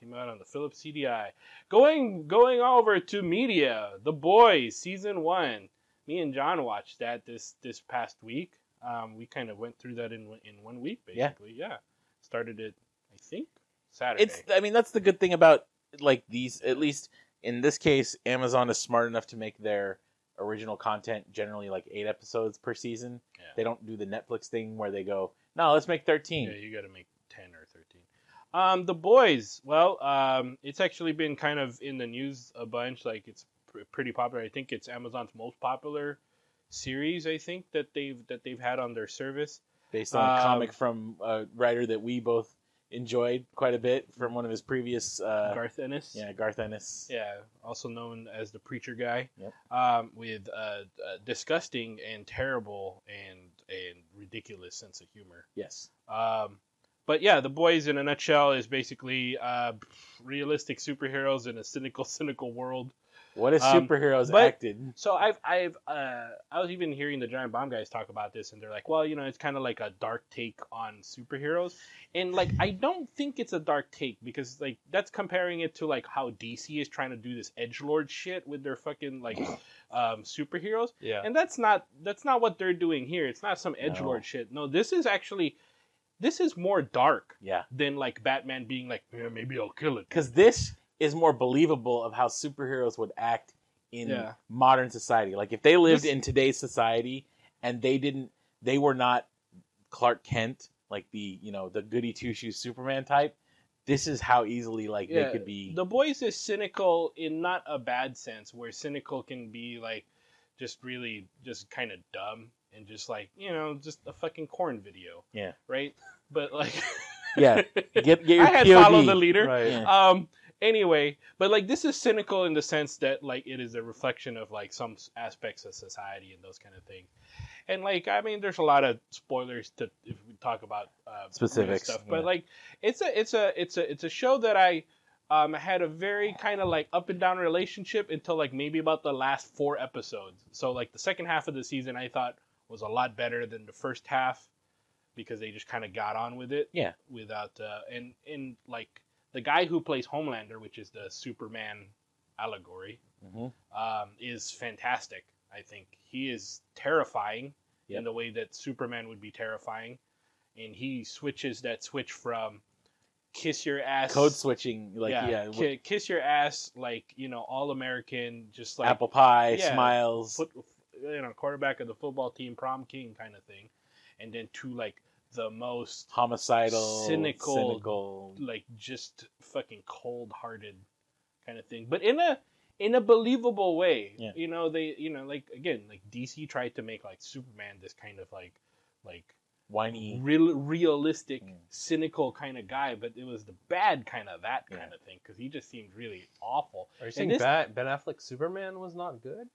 Came out on the Philips CDI. Going going over to media, The Boys season one. Me and John watched that this this past week. Um, we kind of went through that in one- in one week, Yeah. basically. Yeah. Started it, I think, Saturday. It's. I mean, that's the good thing about like these. At least in this case, Amazon is smart enough to make their original content generally like eight episodes per season. Yeah. They don't do the Netflix thing where they go, no, let's make thirteen. Yeah, you got to make ten or thirteen. Um, the boys. Well, um, it's actually been kind of in the news a bunch. Like it's pr- pretty popular. I think it's Amazon's most popular series. I think that they've that they've had on their service. based on a Um, comic from a writer that we both enjoyed quite a bit from one of his previous. Uh, Garth Ennis. yeah, Garth Ennis. Yeah, also known as the preacher guy. Yep. Um, with a, a disgusting and terrible and and ridiculous sense of humor. Yes. Um, but yeah, the boys in a nutshell is basically uh, realistic superheroes in a cynical, <laughs> cynical world. What if Um, superheroes but- acted? So I've I've uh, I was even hearing the Giant Bomb guys talk about this, and they're like, well, you know, it's kind of like a dark take on superheroes, and like I don't think it's a dark take because like that's comparing it to like how DC is trying to do this edge lord shit with their fucking like <sniffs> um, superheroes, Yeah. and that's not that's not what they're doing here. It's not some edge No. lord shit. No, this is actually this is more dark Yeah. than like Batman being like, yeah, maybe I'll kill it. Because this is more believable of how superheroes would act in Yeah. modern society. Like if they lived This- in today's society and they didn't, they were not Clark Kent, like the you know the goody two shoes Superman type. This is how easily like they could be. The boys is cynical in not a bad sense, where cynical can be like just really just kind of dumb and just like you know just a fucking corn video. Yeah. Right. But like. Yeah. <laughs> Get get your I had POV. followed the leader. Right. Yeah. Um. Anyway, but like this is cynical in the sense that like it is a reflection of like some aspects of society and those kind of things. And like I mean, there's a lot of spoilers to if we talk about uh, Specifics, stuff, yeah. but like it's a it's a it's a it's a show that I um had a very kind of like up and down relationship until like maybe about the last four episodes. So like the second half of the season I thought was a lot better than the first half because they just kind of got on with it. Yeah. Without uh and and like the guy who plays Homelander, which is the Superman allegory, Mhm. um, is fantastic. I think he is terrifying Yep. in the way that Superman would be terrifying, and he switches that switch from kiss your ass Code switching, like yeah, yeah, ki- kiss your ass like you know all American, just like apple pie, yeah, smiles. foot, you know quarterback of the football team, prom king kind of thing, and then to like the most homicidal, cynical- cynical. like just fucking cold hearted kind of thing but in a in a believable way Yeah. you know they you know like again like dc tried to make like superman this kind of like like whiny. real realistic Mm. cynical kind of guy but it was the bad kind of that Yeah. kind of thing because he just seemed really awful Are you saying this- Ba- Ben Affleck Superman was not good?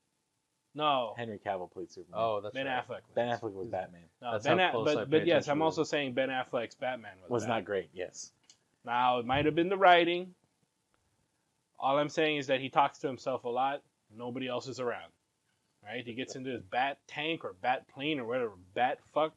No Henry Cavill played Superman. Oh, that's ben right. affleck Ben Affleck was Batman. no, That's ben how close I but, pay but yes attention i'm to also saying ben affleck's batman was, Was bad. not great. Yes. Now, it might have been the writing. All I'm saying is that he talks to himself a lot. Nobody else is around. Right? He gets into his bat tank or bat plane or whatever, bat fuck,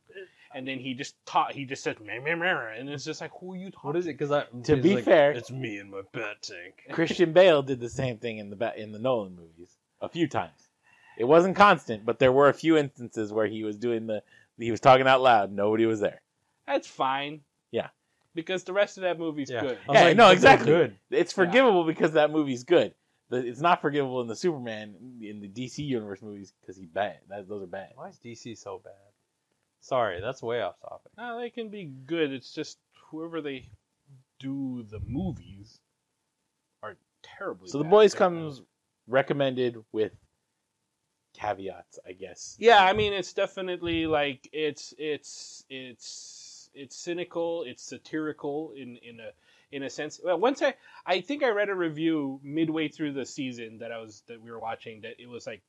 and then he just talk. He just says meh, meh, meh, and it's just like, who are you talking? What is it? Because I To he's be like, fair- it's me and my bat tank. Christian Bale did the same thing in the Bat in the Nolan movies a few times. It wasn't constant, but there were a few instances where he was doing the he was talking out loud. Nobody was there. That's fine. Yeah. Because the rest of that movie's Yeah. good. I was Yeah, like, no, exactly. Good. It's forgivable because that movie's good. It's not forgivable in the Superman in the DC universe movies because he's bad. That, those are bad. Why is DC so bad? Sorry, that's way off topic. No, they can be good. It's just whoever they do the movies are terribly. So the boys comes recommended with caveats, I guess. Yeah, I mean it's definitely like it's it's it's it's cynical, it's satirical in in a in a sense. Well, once I I think I read a review midway through the season that I was that we were watching that it was like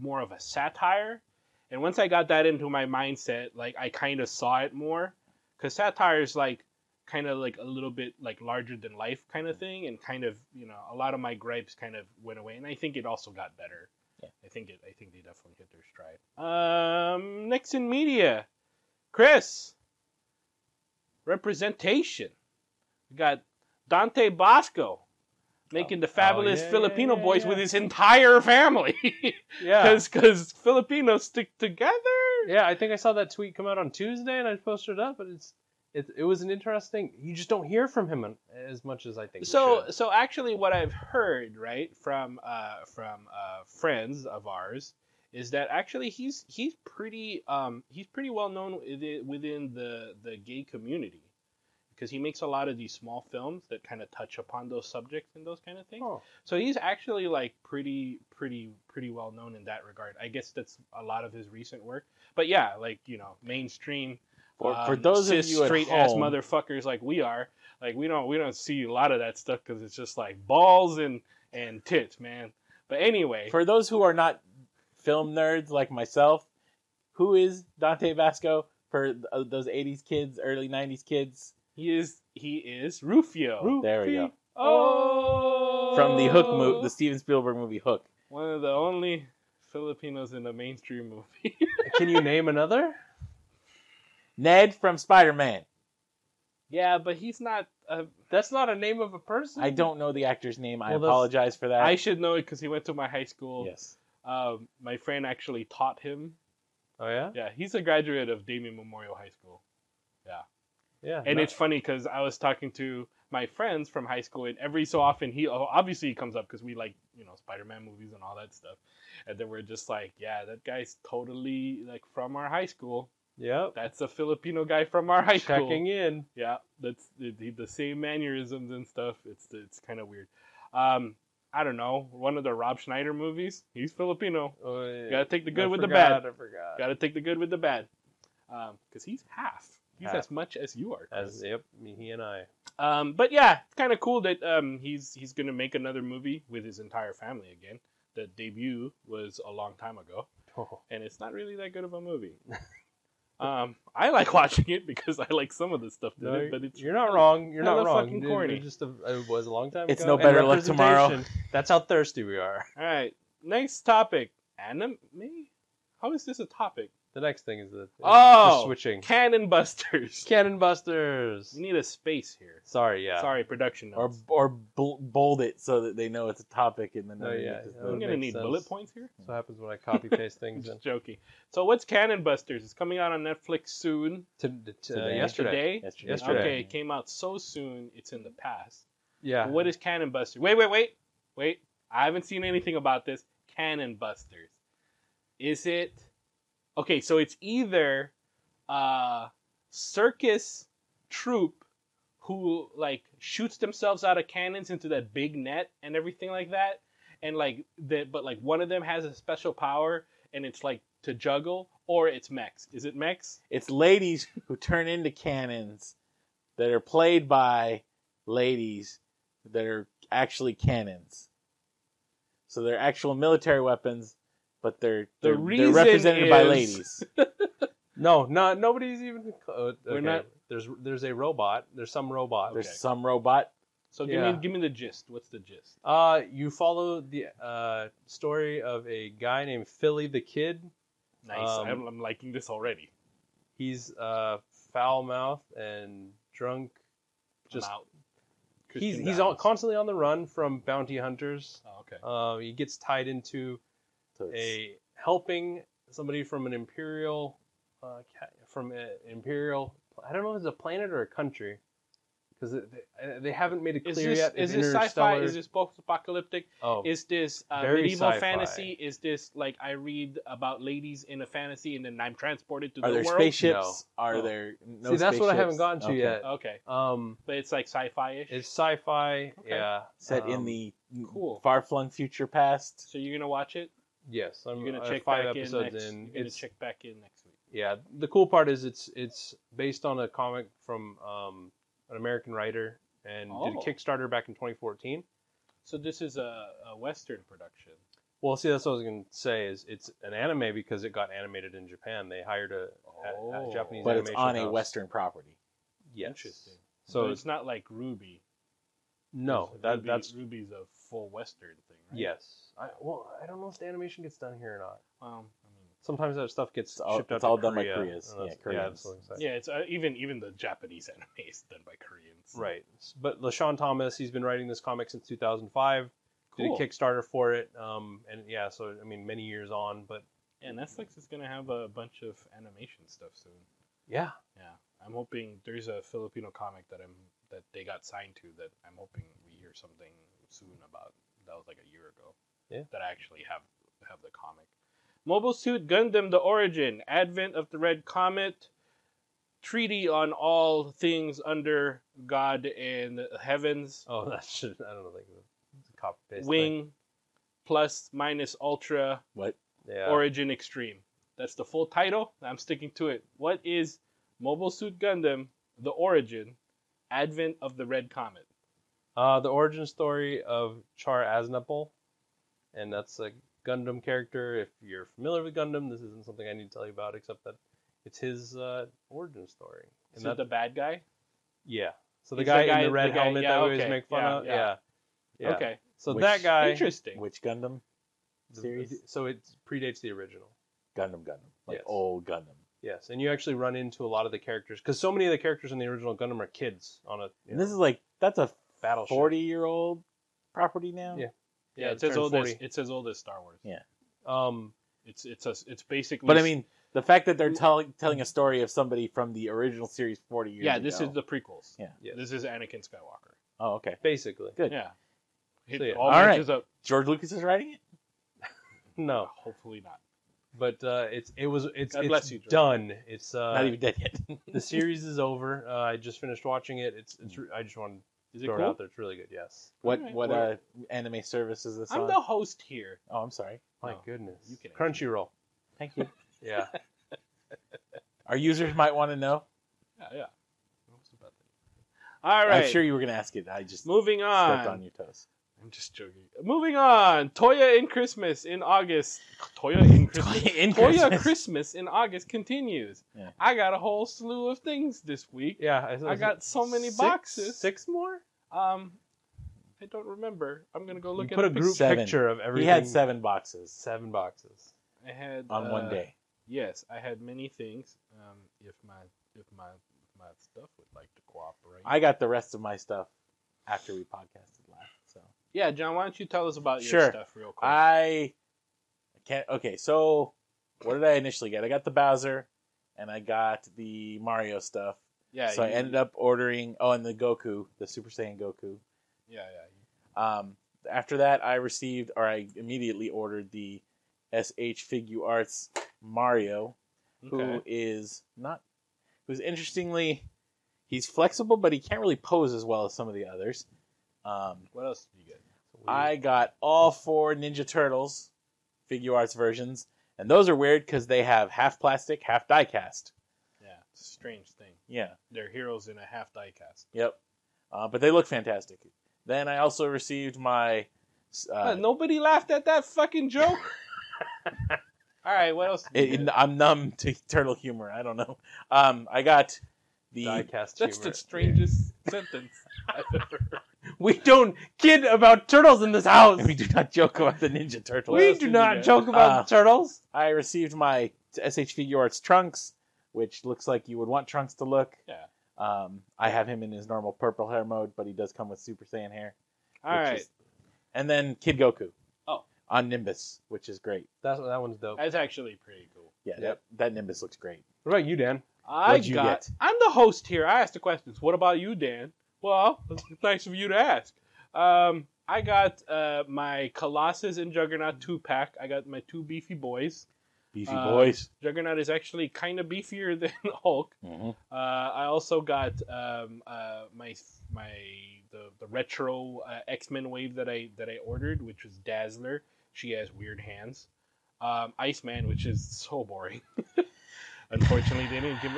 more of a satire. And once I got that into my mindset, like I kind of saw it more cuz satire is like kind of like a little bit like larger than life kind of thing and kind of, you know, a lot of my gripes kind of went away and I think it also got better. I think it. I think they definitely hit their stride. Um, next in media, Chris. Representation. We got Dante Basco making the fabulous Oh, yeah, Filipino yeah, yeah, boys with his entire family. <laughs> Yeah. Because because Filipinos stick together. Yeah, I think I saw that tweet come out on Tuesday, and I posted it up. But it's it, it was an interesting. You just don't hear from him as much as I think. So so actually, what I've heard right from uh, from uh, friends of ours is that actually he's he's pretty um, he's pretty well known within, the the gay community because he makes a lot of these small films that kind of touch upon those subjects and those kind of things. Oh. So he's actually like pretty pretty pretty well known in that regard. I guess that's a lot of his recent work. But yeah, like you know, mainstream For, for um, those of cis you at straight ass motherfuckers like we are, like we don't we don't see a lot of that stuff because it's just like balls and and tits, man. But anyway, for those who are not film nerds like myself, who is Dante Basco? For th- uh, those '80s kids, early '90s kids, he is he is Rufio. There we go. Oh, from the Hook movie, the Steven Spielberg movie Hook. one of the only Filipinos in a mainstream movie. Can you <laughs> name another? Ned from Spider Man. yeah, but he's not. Uh, That's not a name of a person. I don't know the actor's name. I Well, that's- apologize for that. I should know it because he went to my high school. yes. Um, my friend actually taught him. Oh yeah. Yeah, he's a graduate of Damien Memorial High School. Yeah. Yeah. And no- it's funny because I was talking to my friends from high school, and every so often he oh, obviously he comes up because we like you know Spider-Man movies and all that stuff, and then we're just like, yeah, that guy's totally like from our high school. Yep. That's a Filipino guy from our high school. Checking in. Yeah, that's the, the, same mannerisms and stuff. It's it's kind of weird. Um, I don't know. One of the Rob Schneider movies. He's Filipino. Oh, yeah. Gotta take the good I with the bad. I forgot. Got to take the good with the bad. Um, because he's half. He's Half. as much as you are. Chris. As yep, me, he and I. Um, but yeah, it's kind of cool that um, he's he's gonna make another movie with his entire family again. The debut was a long time ago, Oh. <laughs> and it's not really that good of a movie. <laughs> um, I like <laughs> watching it because I like some of the stuff in No, it, but it's you're not wrong. You're not hella wrong. fucking It- corny. It, just a, it was a long time It's ago. no better and luck tomorrow. That's how thirsty we are. All right, next topic. Anime? How is this a topic? The next thing is the, is Oh, the switching. Cannon Busters. <laughs> Cannon Busters. We need a space here. Sorry, yeah. Sorry, production Or notes. or bol- bold it so that they know it's a topic and then Oh, yeah, underneath is yeah. I'm gonna need sense. bullet points here. That's what happens when I copy <laughs> paste things in. just joking. So what's Cannon Busters? It's coming out on Netflix soon. To, to, uh, Today. yesterday. Today? yesterday. Yesterday. Okay, it came out so soon. It's in the past. Yeah. What is Cannon Busters? Wait, wait, wait, wait. I haven't seen anything about this. Cannon Busters. Is it? Okay, so it's either a circus troupe who like shoots themselves out of cannons into that big net and everything like that, and like that, but like one of them has a special power and it's like to juggle, or it's mechs. Is it mechs? It's ladies who turn into cannons that are played by ladies that are actually cannons. So they're actual military weapons, but they're The they're, reason they're represented by ladies. <laughs> No, not nobody's even. Uh, We're not- There's there's a robot. There's some robot. There's Okay. some robot. So give Yeah. me give me the gist. What's the gist? Uh, you follow the uh story of a guy named Philly the Kid. Nice. Um, I'm, I'm liking this already. He's uh foul mouthed and drunk. Just he's Christian he's on, constantly on the run from bounty hunters. Oh, okay. Uh, he gets tied into So a helping somebody from an imperial uh, from an imperial. I don't know if it's a planet or a country because they, they haven't made it clear this yet. is if this sci-fi? Is this post-apocalyptic? oh Is this uh, Very medieval sci-fi. fantasy? Is this like I read about ladies in a fantasy and then I'm transported to are the there world? spaceships? No. Are Oh. there no See, that's what I haven't spaceships? gotten to Okay. yet. Okay, Um, but it's like sci-fi-ish. it's sci-fi. Okay. Yeah, Set in Um, the cool. far-flung future past. so you're gonna watch it? Yes, I'm You're gonna check five back in episodes next. in. You're gonna check back in next week. yeah. The cool part is it's it's based on a comic from um, an American writer and did Oh. a Kickstarter back in 2014. So this is a, a Western production. Well, see, that's what I was going to say. Is it's an anime because it got animated in Japan. They hired a, a- a Oh. Japanese But it's animation on a. Western property. Yes. Interesting. So So it's not like RWBY. No, that RWBY, that's RWBY's a full Western thing, right? yes. I, well, I don't know if the animation gets done here or not. Well, I mean, Sometimes that stuff gets It's all- shipped out it's to all done by Korea, Koreas. and Yeah, that's- Koreans. that's what I'm saying. yeah, it's uh, even even the Japanese <laughs> anime is done by Koreans. Right. But LeSean Thomas, he's been writing this comic since 2005. Cool. Did a Kickstarter for it. Um, and yeah, so I mean, many years on, but Yeah, Netflix is gonna have a bunch of animation stuff soon. yeah, Yeah, I'm hoping there's a Filipino comic that I'm that they got signed to that I'm hoping we hear something soon about. That was like a year ago. Yeah. That I actually have have the comic. Mobile Suit Gundam: The Origin, Advent of the Red Comet, treaty on all things under God and the heavens, Oh, <laughs> that should I don't know, like it's a copy paste. Wing, plus minus Ultra, What? Yeah. Origin Extreme. That's the full title. I'm sticking to it. What is Mobile Suit Gundam: The Origin, Advent of the Red Comet. Uh, the origin story of Char Aznable, and that's a Gundam character. If you're familiar with Gundam, this isn't something I need to tell you about, except that it's his uh, origin story. Is And it the bad guy? yeah, so the He's the guy, guy- in the red the guy- helmet yeah, that we always make fun yeah, of. yeah. Yeah. yeah. Okay, So Which- that guy, interesting. Which Gundam? series? so it predates the original. Gundam Gundam. Like Yes. old Gundam. Yes, and you actually run into a lot of the characters because so many of the characters in the original Gundam are kids on a And know, this is like that's a battleship. forty year old property now. Yeah. Yeah, Yeah, it's as turned old as it's as old as Star Wars. Yeah. Um, It's it's a, it's basically. But I mean, the fact that they're telling telling a story of somebody from the original series forty years yeah, ago. this is the prequels. Yeah. Yes. This is Anakin Skywalker. Oh, okay. basically, Good. Yeah. It So, yeah. all All right. up. George Lucas is writing it. <laughs> no, Hopefully not. but uh, it's it was it's God it's you, done. It's uh, Not even dead yet. the <laughs> series is over. Uh, I just finished watching it. It's it's I just wanted to Is it throw cool? it out there. It's really good. Yes. what Alright, what uh anime service is this I'm on? the host here. Oh, I'm sorry. My Oh, goodness. you can- Crunchyroll. Thank you. <laughs> Yeah. <laughs> Our users might want to know. Yeah, yeah. All right. I'm sure you were going to ask it. I just Moving on. stepped on. on your toes. I'm just joking. Moving on. Toya in Christmas in August. Toya in <laughs> Christmas. Toya in Toya Christmas. Christmas in August continues. Yeah. I got a whole slew of things this week. Yeah. I got so many six- boxes. Six more. Um, I don't remember. I'm gonna go You look at put a the group Seven. picture of everything. He had seven boxes seven boxes. I had on one uh, day. Yes, I had many things. Um, if my if my if my stuff would like to cooperate. I got the rest of my stuff after we podcasted last. So yeah, John, why don't you tell us about your Sure. stuff real quick? I I can't. Okay, so what did I initially get? I got the Bowser, and I got the Mario stuff. yeah, so I ended up ordering. Oh, and the Goku, the Super Saiyan Goku. Yeah, yeah. Um, after that, I received, or I immediately ordered the SH Figuarts Mario, who Okay. is not, who's interestingly, he's flexible, but he can't really pose as well as some of the others. Um, What else did you get? I got all four Ninja Turtles Figuarts versions, and those are weird because they have half plastic, half die cast. Yeah, strange thing. Yeah, They're heroes in a half die cast. yep. Uh, but they look fantastic. Then I also received my. Uh, Uh, nobody laughed at that fucking joke. <laughs> All right, what else? Did you it- get? I'm numb to turtle humor. I don't know. Um, I got the Diecast That's humor. the strangest sentence I've ever heard. We don't kid about turtles in this house. we do not joke about the Ninja Turtles. We do not get? joke about Uh, turtles. I received my SH Figuarts Trunks, which looks like you would want Trunks to look. Yeah. Um, I have him in his normal purple hair mode, but he does come with Super Saiyan hair. All which right, is- and then Kid Goku. Oh. On Nimbus, which is great. That's that one's dope. that's actually pretty cool. Yeah, Yep. that, that Nimbus looks great. What about you, Dan? I What'd you got. get? I'm the host here. I asked the questions. What about you, Dan? Well, nice of you to ask. Um, I got uh, my Colossus and Juggernaut two pack. I got my two beefy boys. Beefy Uh, boys. Juggernaut is actually kind of beefier <laughs> than Hulk. Mhm. Uh, I also got um, uh, my my the, the retro uh, X Men wave that I that I ordered, which was Dazzler. She has weird hands. Um, Iceman, which is so boring. <laughs> Unfortunately, they didn't give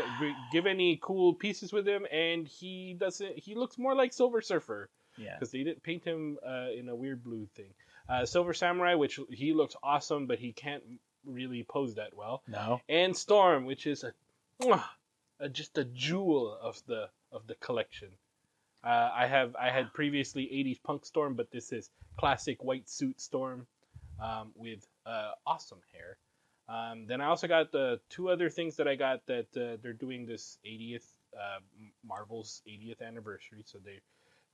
give any cool pieces with him, and he doesn't. He looks more like Silver Surfer Yeah. because they didn't paint him uh, in a weird blue thing. Uh, Silver Samurai, which he looks awesome, but he can't really pose that well No. and Storm, which is a, a just a jewel of the of the collection. Uh, I have I had previously '80s punk Storm, but this is classic white suit Storm um, with uh, awesome hair. Um, then I also got the two other things that I got that uh, they're doing this 80th uh, Marvel's 80th anniversary, so they're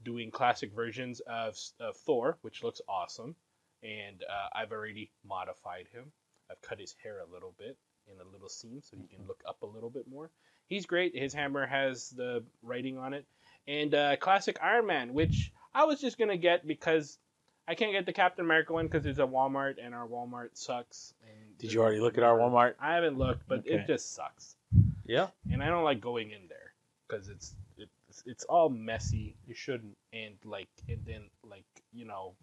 doing classic versions of, of Thor, which looks awesome, and uh, I've already modified him. I've cut his hair a little bit in a little seam so he can look up a little bit more. He's great. His hammer has the writing on it. And uh, classic Iron Man, which I was just going to get because I can't get the Captain America one because it's a Walmart and our Walmart sucks. And Did you already look at our Walmart? I haven't looked, but Okay. it just sucks. Yeah, And I don't like going in there because it's, it's it's all messy you shouldn't. and like and then like you know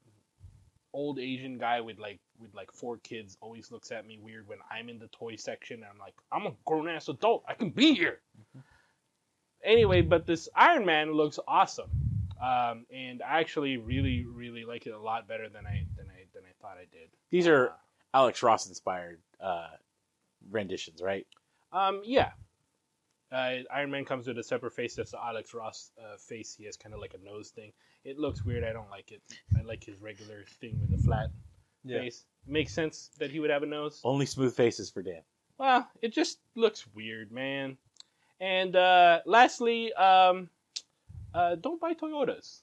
old asian guy with like with like four kids always looks at me weird when i'm in the toy section and i'm like i'm a grown-ass adult i can be here anyway, but this Iron Man looks awesome, um, and I actually really, really like it a lot better than I than I than I thought I did. These are Uh, Alex Ross inspired uh, renditions, right? Um, yeah. Uh, Iron Man comes with a separate face. That's the Alex Ross uh, face. He has kind of like a nose thing. It looks weird. I don't like it. I like his regular thing with the flat Yeah. face. Makes sense that he would have a nose. Only smooth faces for Dan. Well, it just looks weird, man. And uh, lastly, um, uh, don't buy Toyotas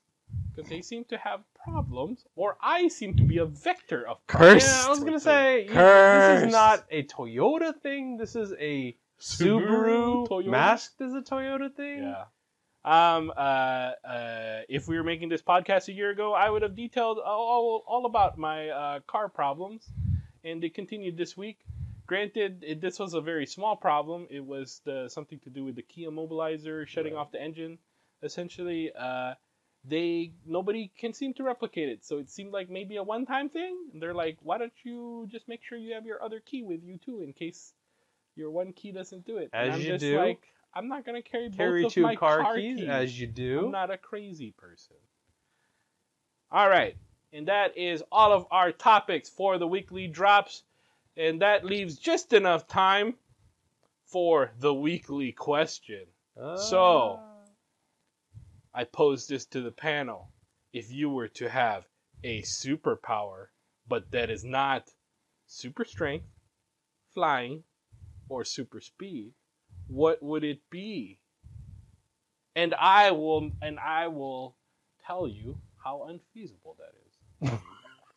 because they seem to have problems, or I seem to be a vector of curse. Yeah, I was gonna say this is not a Toyota thing. This is a Subaru, Subaru masked as a Toyota thing. Yeah. Um. Uh. Uh. If we were making this podcast a year ago, I would have detailed all all about my uh, car problems, and it continued this week. Granted, it, this was a very small problem. It was the, something to do with the key immobilizer shutting Right. off the engine. Essentially, uh, they nobody can seem to replicate it. So it seemed like maybe a one-time thing. And they're like, why don't you just make sure you have your other key with you too, in case your one key doesn't do it. And As I'm you just do. Like, I'm not gonna carry Carry both of two my car, keys, as you do. I'm not a crazy person. All right, and that is all of our topics for the weekly drops, and that leaves just enough time for the weekly question. So- Ah. I pose this to the panel. If you were to have a superpower, but that is not super strength, flying, or super speed, what would it be? And I will and I will tell you how unfeasible that is.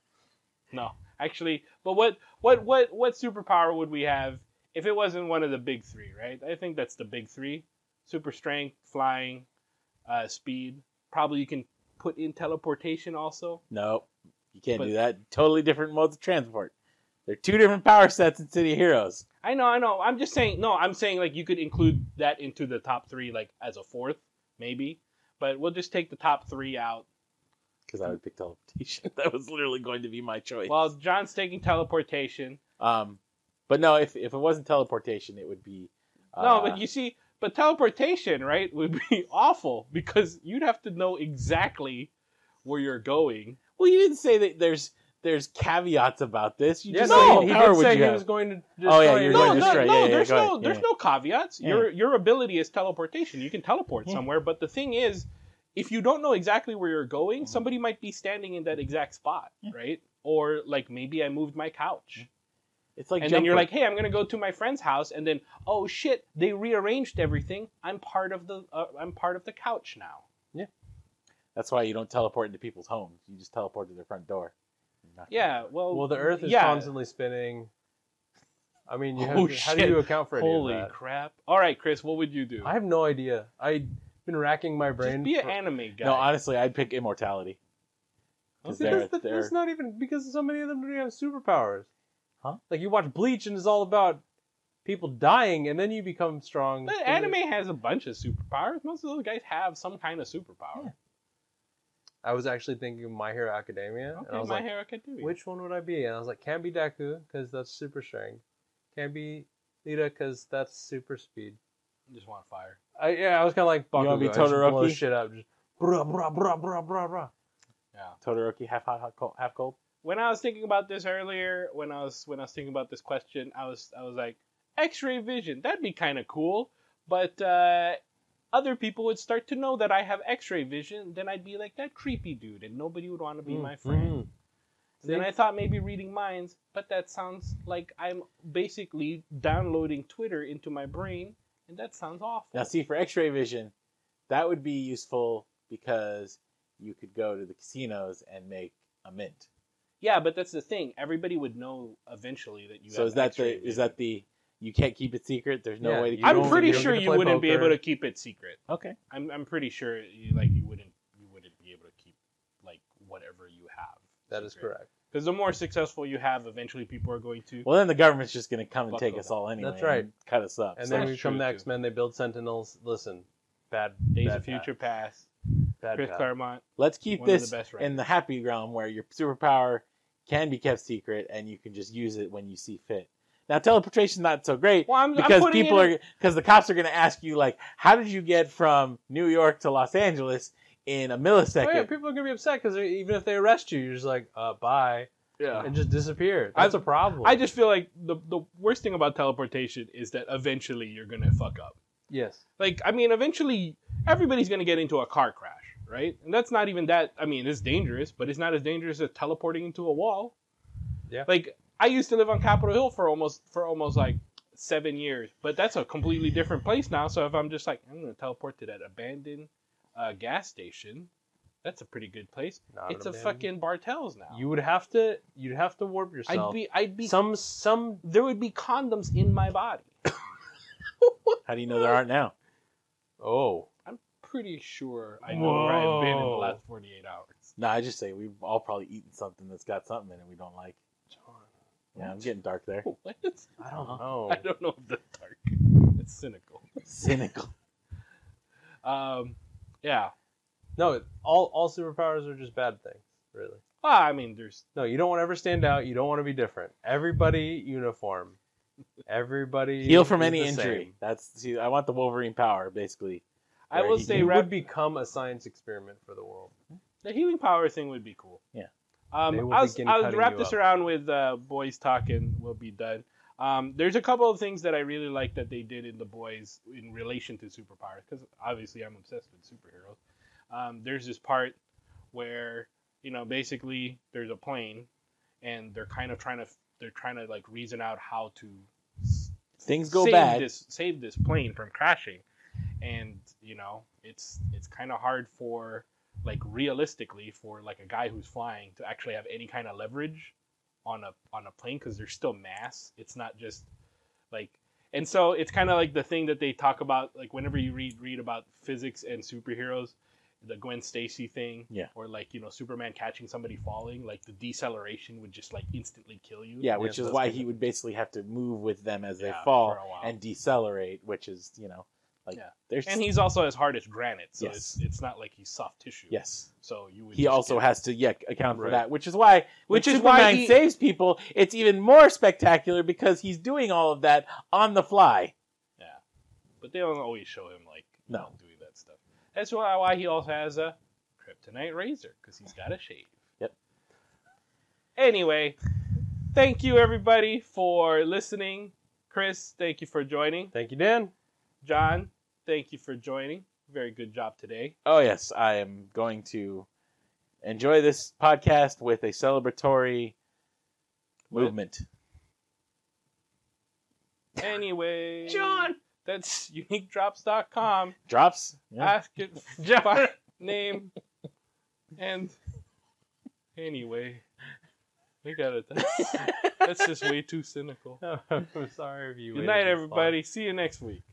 <laughs> no, actually, but what what what what superpower would we have if it wasn't one of the big 3, right? I think that's the big 3. Super strength, flying, uh, speed. Probably you can put in teleportation also. No, you can't But- do that. Totally different modes of transport. They're two different power sets in City of Heroes. I know, I know. I'm just saying. No, I'm saying like you could include that into the top three, like as a fourth, maybe. But we'll just take the top three out. Because I would pick teleportation. <laughs> that was literally going to be my choice. Well, John's taking teleportation. um, but no, if if it wasn't teleportation, it would be. Uh, no, but you see, but teleportation, right, would be <laughs> awful because you'd have to know exactly where you're going. well, you didn't say that. There's there's caveats about this. You Yeah, just no, said no, what he power did say he have? was going to. Oh, yeah, you're. No, going to no, destroy- no. yeah, yeah, there's no, ahead, there's no caveats. Your your ability is teleportation. You can teleport Yeah. somewhere, but the thing is, if you don't know exactly where you're going, Mhm. somebody might be standing in that exact spot, Yeah. right? Or like maybe I moved my couch. Hmm. It's like and then you're Jumper. like, hey, I'm gonna go to my friend's house, and then oh shit, they rearranged everything. I'm part of the uh, I'm part of the couch now. Yeah, that's why you don't teleport into people's homes. You just teleport to their front door. Yeah, well, Well, the Earth is yeah. constantly spinning. I mean, you have Oh, to, how do you account for any Holy of that? crap! All right, Chris, what would you do? I have no idea. I've been racking my brain. Just be an for- anime guy. No, honestly, I'd pick immortality. Because Because they're, that's not even because so many of them don't even have superpowers. Huh? Like you watch Bleach and it's all about people dying and then you become strong. But anime has a bunch of superpowers. Most of those guys have some kind of superpower. Yeah. I was actually thinking of My Hero Academia, and Okay, I was my like, hero Academia. which one would I be? And I was like, can't be Deku because that's super strength. Can't be Iida because that's super speed. I just want fire. I, yeah, I was kind of like, wanna be Bakugo, I blow Todoroki? shit up, just brah brah brah brah brah brah. Yeah. Todoroki half hot, half cold. When I was thinking about this earlier, when I was when I was thinking about this question, I was I was like, X-ray vision. That'd be kind of cool. But uh, other people would start to know that I have X-ray vision. Then I'd be like that creepy dude, and nobody would want to be Mm, my friend. mm. Then I thought maybe reading minds, but that sounds like I'm basically downloading Twitter into my brain, and that sounds awful. Now, see, for X-ray vision, that would be useful because you could go to the casinos and make a mint. Yeah, but that's the thing. Everybody would know eventually that you. so have is that X-ray the is that the you can't keep it secret? There's no Yeah, way to you keep I'm don't- pretty you don't sure get to you play wouldn't be poker. able to keep it secret. Okay. I'm I'm pretty sure you like you wouldn't you wouldn't be able to keep like whatever you have. That is correct. Because the more successful you have, eventually people are going to. Well, then the government's just going to come and Fuck take us all anyway. That's right. and cut us up. And So- then That's we come true, the too. X Men. They build Sentinels. Listen, bad Days bad of Future path. Past. Bad Chris path. Claremont. let's keep One of the this best in the happy realm where your superpower can be kept secret and you can just use it when you see fit. Now teleportation's not so great Well, I'm, I'm because people in- are because the cops are going to ask you like, how did you get from New York to Los Angeles in a Oh, millisecond? yeah, people are gonna be upset because even if they arrest you, you're just like, uh, bye, Yeah. and just disappear. That's I- a problem. I just feel like the the worst thing about teleportation is that eventually you're gonna fuck up. yes. Like, I mean, eventually everybody's gonna get into a car crash, right? And that's not even that. I mean, it's dangerous, but it's not as dangerous as teleporting into a wall. Yeah. Like, I used to live on Capitol Hill for almost for almost like seven years, but that's a completely different place now. So if I'm just like, I'm gonna teleport to that abandoned uh, gas station, that's a pretty good place. Not it's a fucking Bartell's now. You would have to. You'd have to warp yourself. I'd be, I'd be, some some. there would be condoms in my body. <laughs> How do you know there aren't now? Oh, Pretty sure I know where I've been in the last 48 hours. No, I just say we've all probably eaten something that's got something in it we don't like. John. Yeah, I'm getting dark there. <laughs> What? I don't know. <laughs> I don't know if that's dark. It's cynical. <laughs> Cynical. Um, yeah. No, it- all all superpowers are just bad things, really. Well, I mean, there's No, you don't want to ever stand out. You don't want to be different. Everybody uniform. Everybody Heal from is any the injury. same. That's see, I want the Wolverine power, basically. I will say You rap- would become a science experiment for the world. the healing power thing would be cool. Yeah. Um, I'll, I'll wrap this up. around with uh, boys talking. We'll be done. Um, there's a couple of things that I really like that they did in the boys in relation to superpowers because obviously I'm obsessed with superheroes. Um, there's this part where you know basically there's a plane and they're kind of trying to they're trying to like reason out how to Things go save bad. this save this plane from crashing and you know it's it's kind of hard for like realistically for like a guy who's flying to actually have any kind of leverage on a on a plane because there's still mass it's not just like and so it's kind of like the thing that they talk about like whenever you read read about physics and superheroes the Gwen Stacy thing Yeah. or like you know Superman catching somebody falling like the deceleration would just like instantly kill you Yeah, which so is why good. he would basically have to move with them as they fall for a while. and decelerate, which is you know like Yeah. there's and he's also as hard as granite so Yes. it's it's not like he's soft tissue yes so you would he also has to yeah account for that, which is why Which when is why Superman he- saves people. It's even more spectacular because he's doing all of that on the fly. Yeah, but they don't always show him like No. doing that stuff. That's why why he also has a kryptonite razor because he's got a shave. Yep. Anyway, thank you everybody for listening. Chris, thank you for joining. Thank you, Dan. John, thank you for joining. Very good job today. Oh yes, I am going to enjoy this podcast with a celebratory What? movement. Anyway, <laughs> John! that's uniquedrops.com. Drops. Ask it <laughs> by name and anyway, we got it. That's, that's just way too cynical. I'm <laughs> oh, sorry if you. Good waited night, this long. everybody. See you next week.